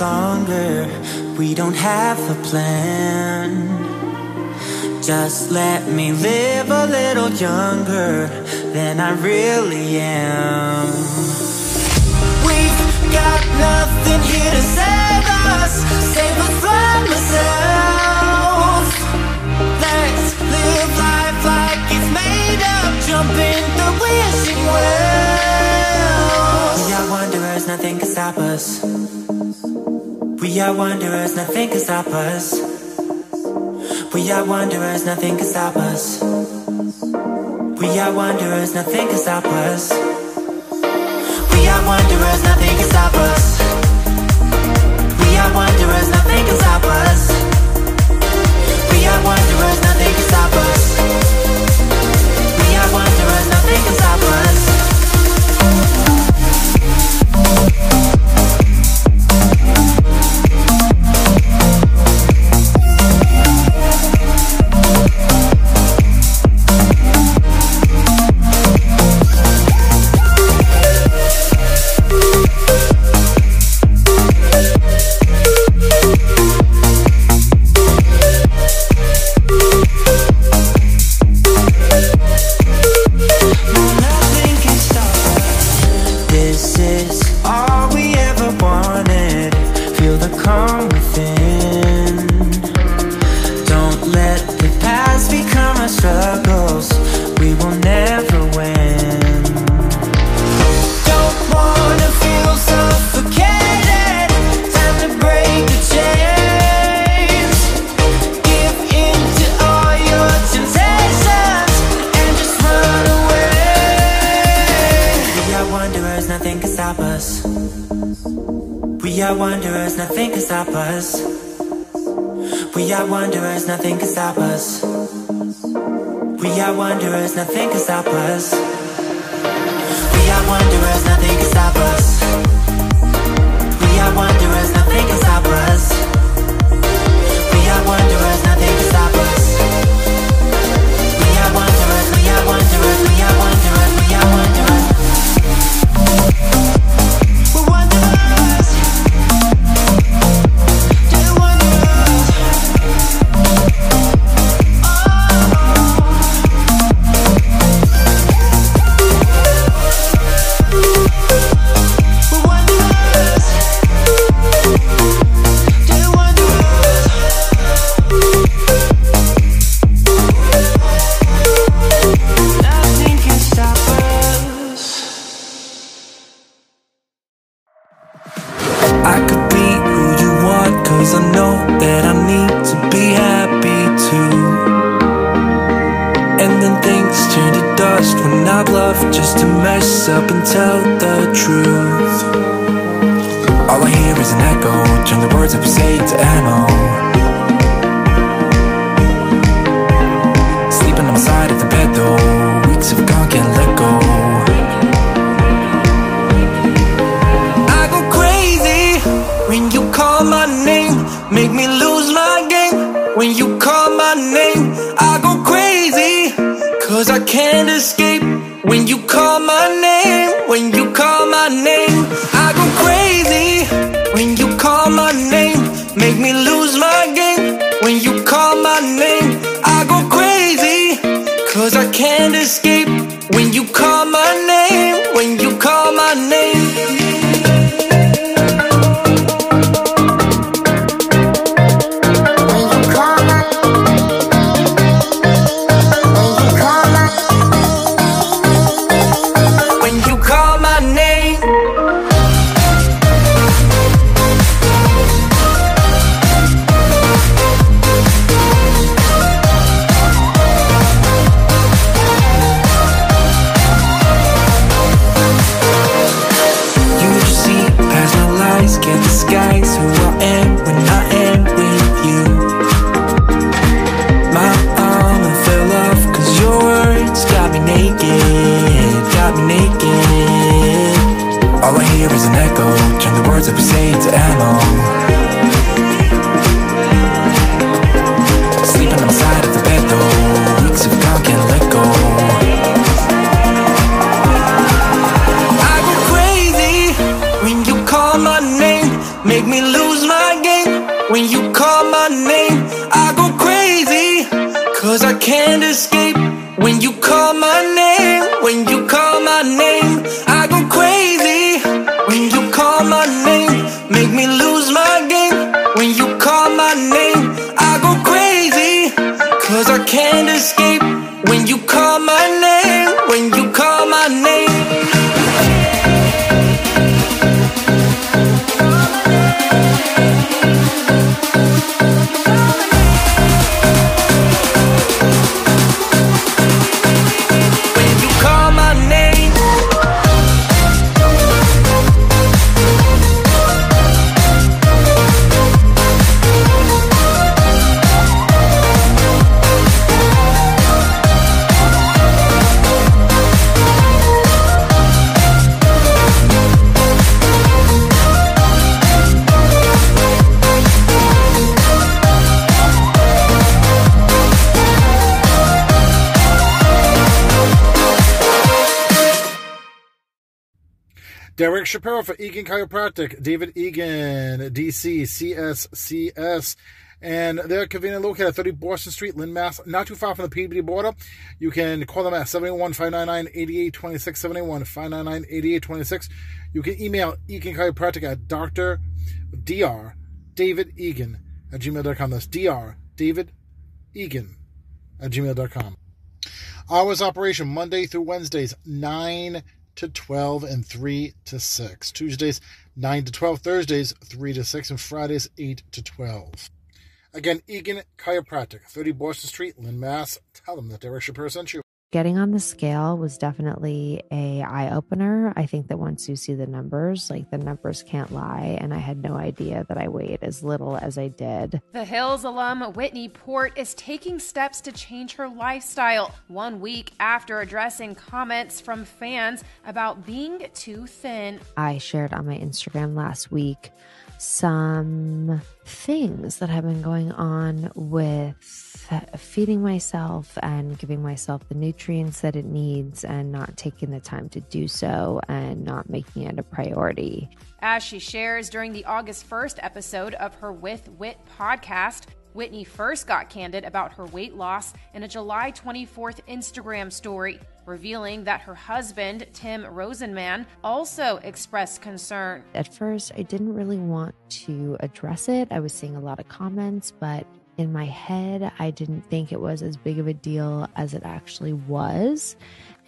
longer. We don't have a plan. Just let me live a little younger than I really am. We've got nothing here to save us, save us from ourselves. Let's live life like it's made up, jump in the wishing well are wanderers, nothing can stop us. We are wanderers, nothing can stop us. We are wanderers, nothing can stop us. We are wanderers, nothing can stop us. We are wanderers, nothing can stop us. We are wanderers, nothing can stop us. Eric Shapiro for Egan Chiropractic, David Egan, DC, CSCS, and they're conveniently located at 30 Boston Street, Lynn, Mass, not too far from the PBD border. You can call them at 781 599 8826, 781 599 8826. You can email Egan Chiropractic at Dr. Dr. David Egan at gmail.com. That's Dr. David Egan at gmail.com. Hours operation Monday through Wednesdays, 9 to 12 and 3 to 6. Tuesdays 9 to 12, Thursdays 3 to 6, and Fridays 8 to 12. Again, Egan Chiropractic, 30 Boston Street, Lynn, Mass. Tell them that Derek Shapiro sent you getting on the scale was definitely a eye opener. I think that once you see the numbers, like the numbers can't lie, and I had no idea that I weighed as little as I did. The Hills alum Whitney Port is taking steps to change her lifestyle 1 week after addressing comments from fans about being too thin. I shared on my Instagram last week some things that have been going on with feeding myself and giving myself the nutrients that it needs and not taking the time to do so and not making it a priority. As she shares during the August 1st episode of her With Wit podcast, Whitney first got candid about her weight loss in a July 24th Instagram story, revealing that her husband, Tim Rosenman, also expressed concern. At first, I didn't really want to address it. I was seeing a lot of comments, but in my head, I didn't think it was as big of a deal as it actually was.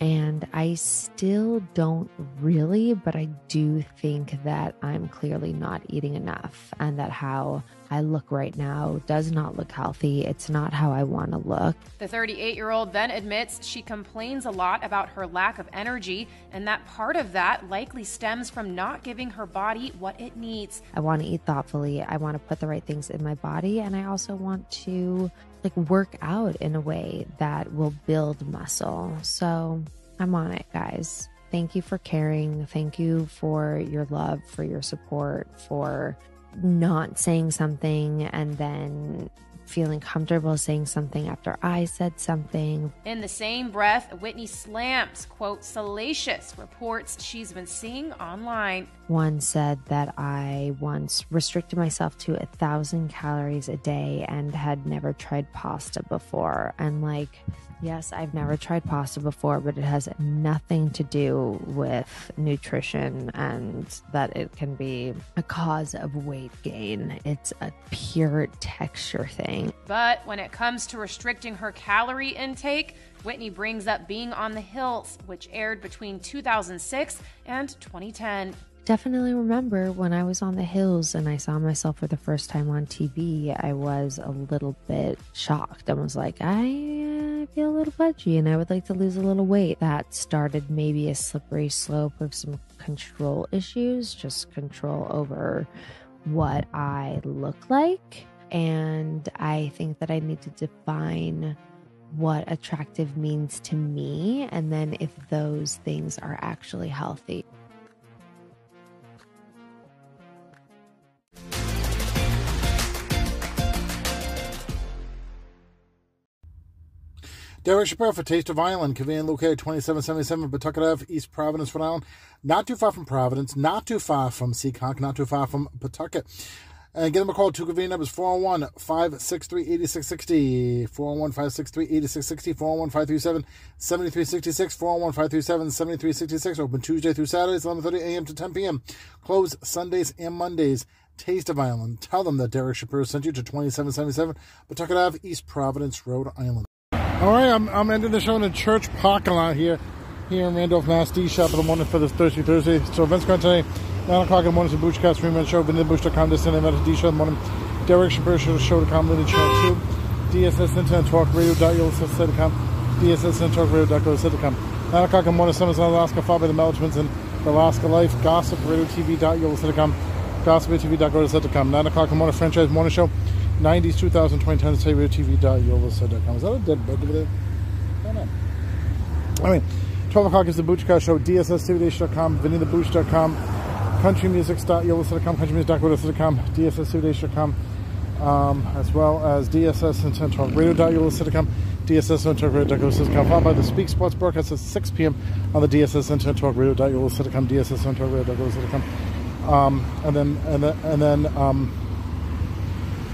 And I still don't really, but I do think that I'm clearly not eating enough and that how I look right now does not look healthy. It's not how I want to look. The 38 year old then admits she complains a lot about her lack of energy, and that part of that likely stems from not giving her body what it needs. I want to eat thoughtfully. I want to put the right things in my body, and I also want to like work out in a way that will build muscle. So I'm on it, guys. Thank you for caring. Thank you for your love, for your support, for not saying something and then feeling comfortable saying something after I said something. In the same breath, Whitney slams, quote, salacious reports she's been seeing online. One said that I once restricted myself to a thousand calories a day and had never tried pasta before. And like, yes, I've never tried pasta before, but it has nothing to do with nutrition and that it can be a cause of weight gain. It's a pure texture thing. But when it comes to restricting her calorie intake, Whitney brings up being on the hills, which aired between 2006 and 2010 definitely remember when I was on the hills and I saw myself for the first time on TV, I was a little bit shocked. I was like, I, I feel a little pudgy and I would like to lose a little weight. That started maybe a slippery slope of some control issues, just control over what I look like. And I think that I need to define what attractive means to me and then if those things are actually healthy. Derek Shapiro for Taste of Island, convenient located 2777 Pawtucket Ave, East Providence, Rhode Island. Not too far from Providence, not too far from Seekonk, not too far from Pawtucket. And give them a call. Two convenient numbers 401 563 8660, 401 563 8660, 401 537 7366, 401 537 7366. Open Tuesday through Saturdays, 11.30 a.m. to 10 p.m. Close Sundays and Mondays. Taste of Island. Tell them that Derek Shapiro sent you to 2777 Pawtucket Ave, East Providence, Rhode Island. All right, I'm, I'm ending the show in a church parking lot here, here in Randolph, Mass. D Shap of the morning for this Thursday, Thursday. So events going today, 9 o'clock in the morning, the Boochcast, three minute show, VanillaBooch.com, this Sunday, at D show in the morning. Derek Shapiro show, show.com, Lily Channel 2, DSS Internet Talk Radio.com, DSS Internet Talk Radio.com. 9 o'clock in the morning, Summers in Alaska, followed by the Melchmans and Alaska Life, Gossip Radio TV.com, GossipTV.com. 9 o'clock in the morning, Franchise Morning Show. 90s, 2000, 2010, TV.yolasite.com. Is that a dead bug over there? I don't know. I mean, 12 o'clock is the Boochcast Show, DSSTVNation.com, VinnyTheBooch.com, CountryMusics.yolasite.com, CountryMusic.yolasite.com, DSSTVNation.com, um, as well as DSS and Talk Radio.yolasite.com, DSS and Talk Radio.yolasite.com, followed by the Speak Sports broadcast at 6 p.m. on the DSS and Talk Radio.yolasite.com, DSS and Talk Radio.yolasite.com. Um, and then, and then, and then, um,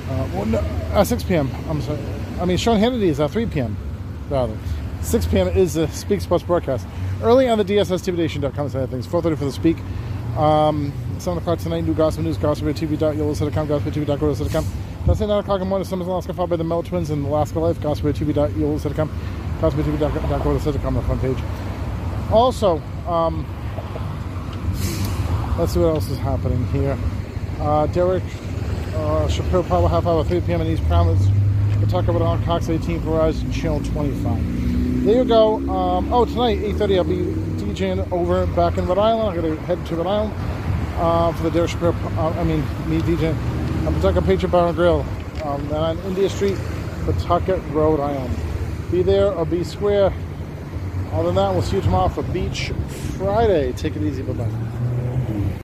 uh, well, no, uh, 6 p.m. I'm sorry. I mean, Sean Hannity is at 3 p.m. rather. 6 p.m. is the Speak Sports broadcast. Early on the DSSTVNation.com side of things. 4.30 for the Speak. Um, 7 o'clock tonight, new gospel news, gospeltv.yolasite.com, gospeltv.yolasite.com. That's at 9 o'clock in the morning, Summers Alaska, followed by the Mel Twins and Alaska Life, gospeltv.yolasite.com, gospeltv.yolasite.com, the front page. Also, um, let's see what else is happening here. Uh, Derek uh, Shapiro Power Half Hour, 3 p.m. in East Providence. We'll talk about on Cox 18 Verizon Channel 25. there you go. Um, oh, tonight, 8.30, I'll be DJing over back in Rhode Island. I'm going to head to Rhode Island uh, for the Derek Shapiro, uh, I mean, me DJing I'm Pawtucket Patriot Bar and Grill um, on India Street, Pawtucket, Rhode Island. Be there or be square. Other than that, we'll see you tomorrow for Beach Friday. Take it easy. Bye-bye.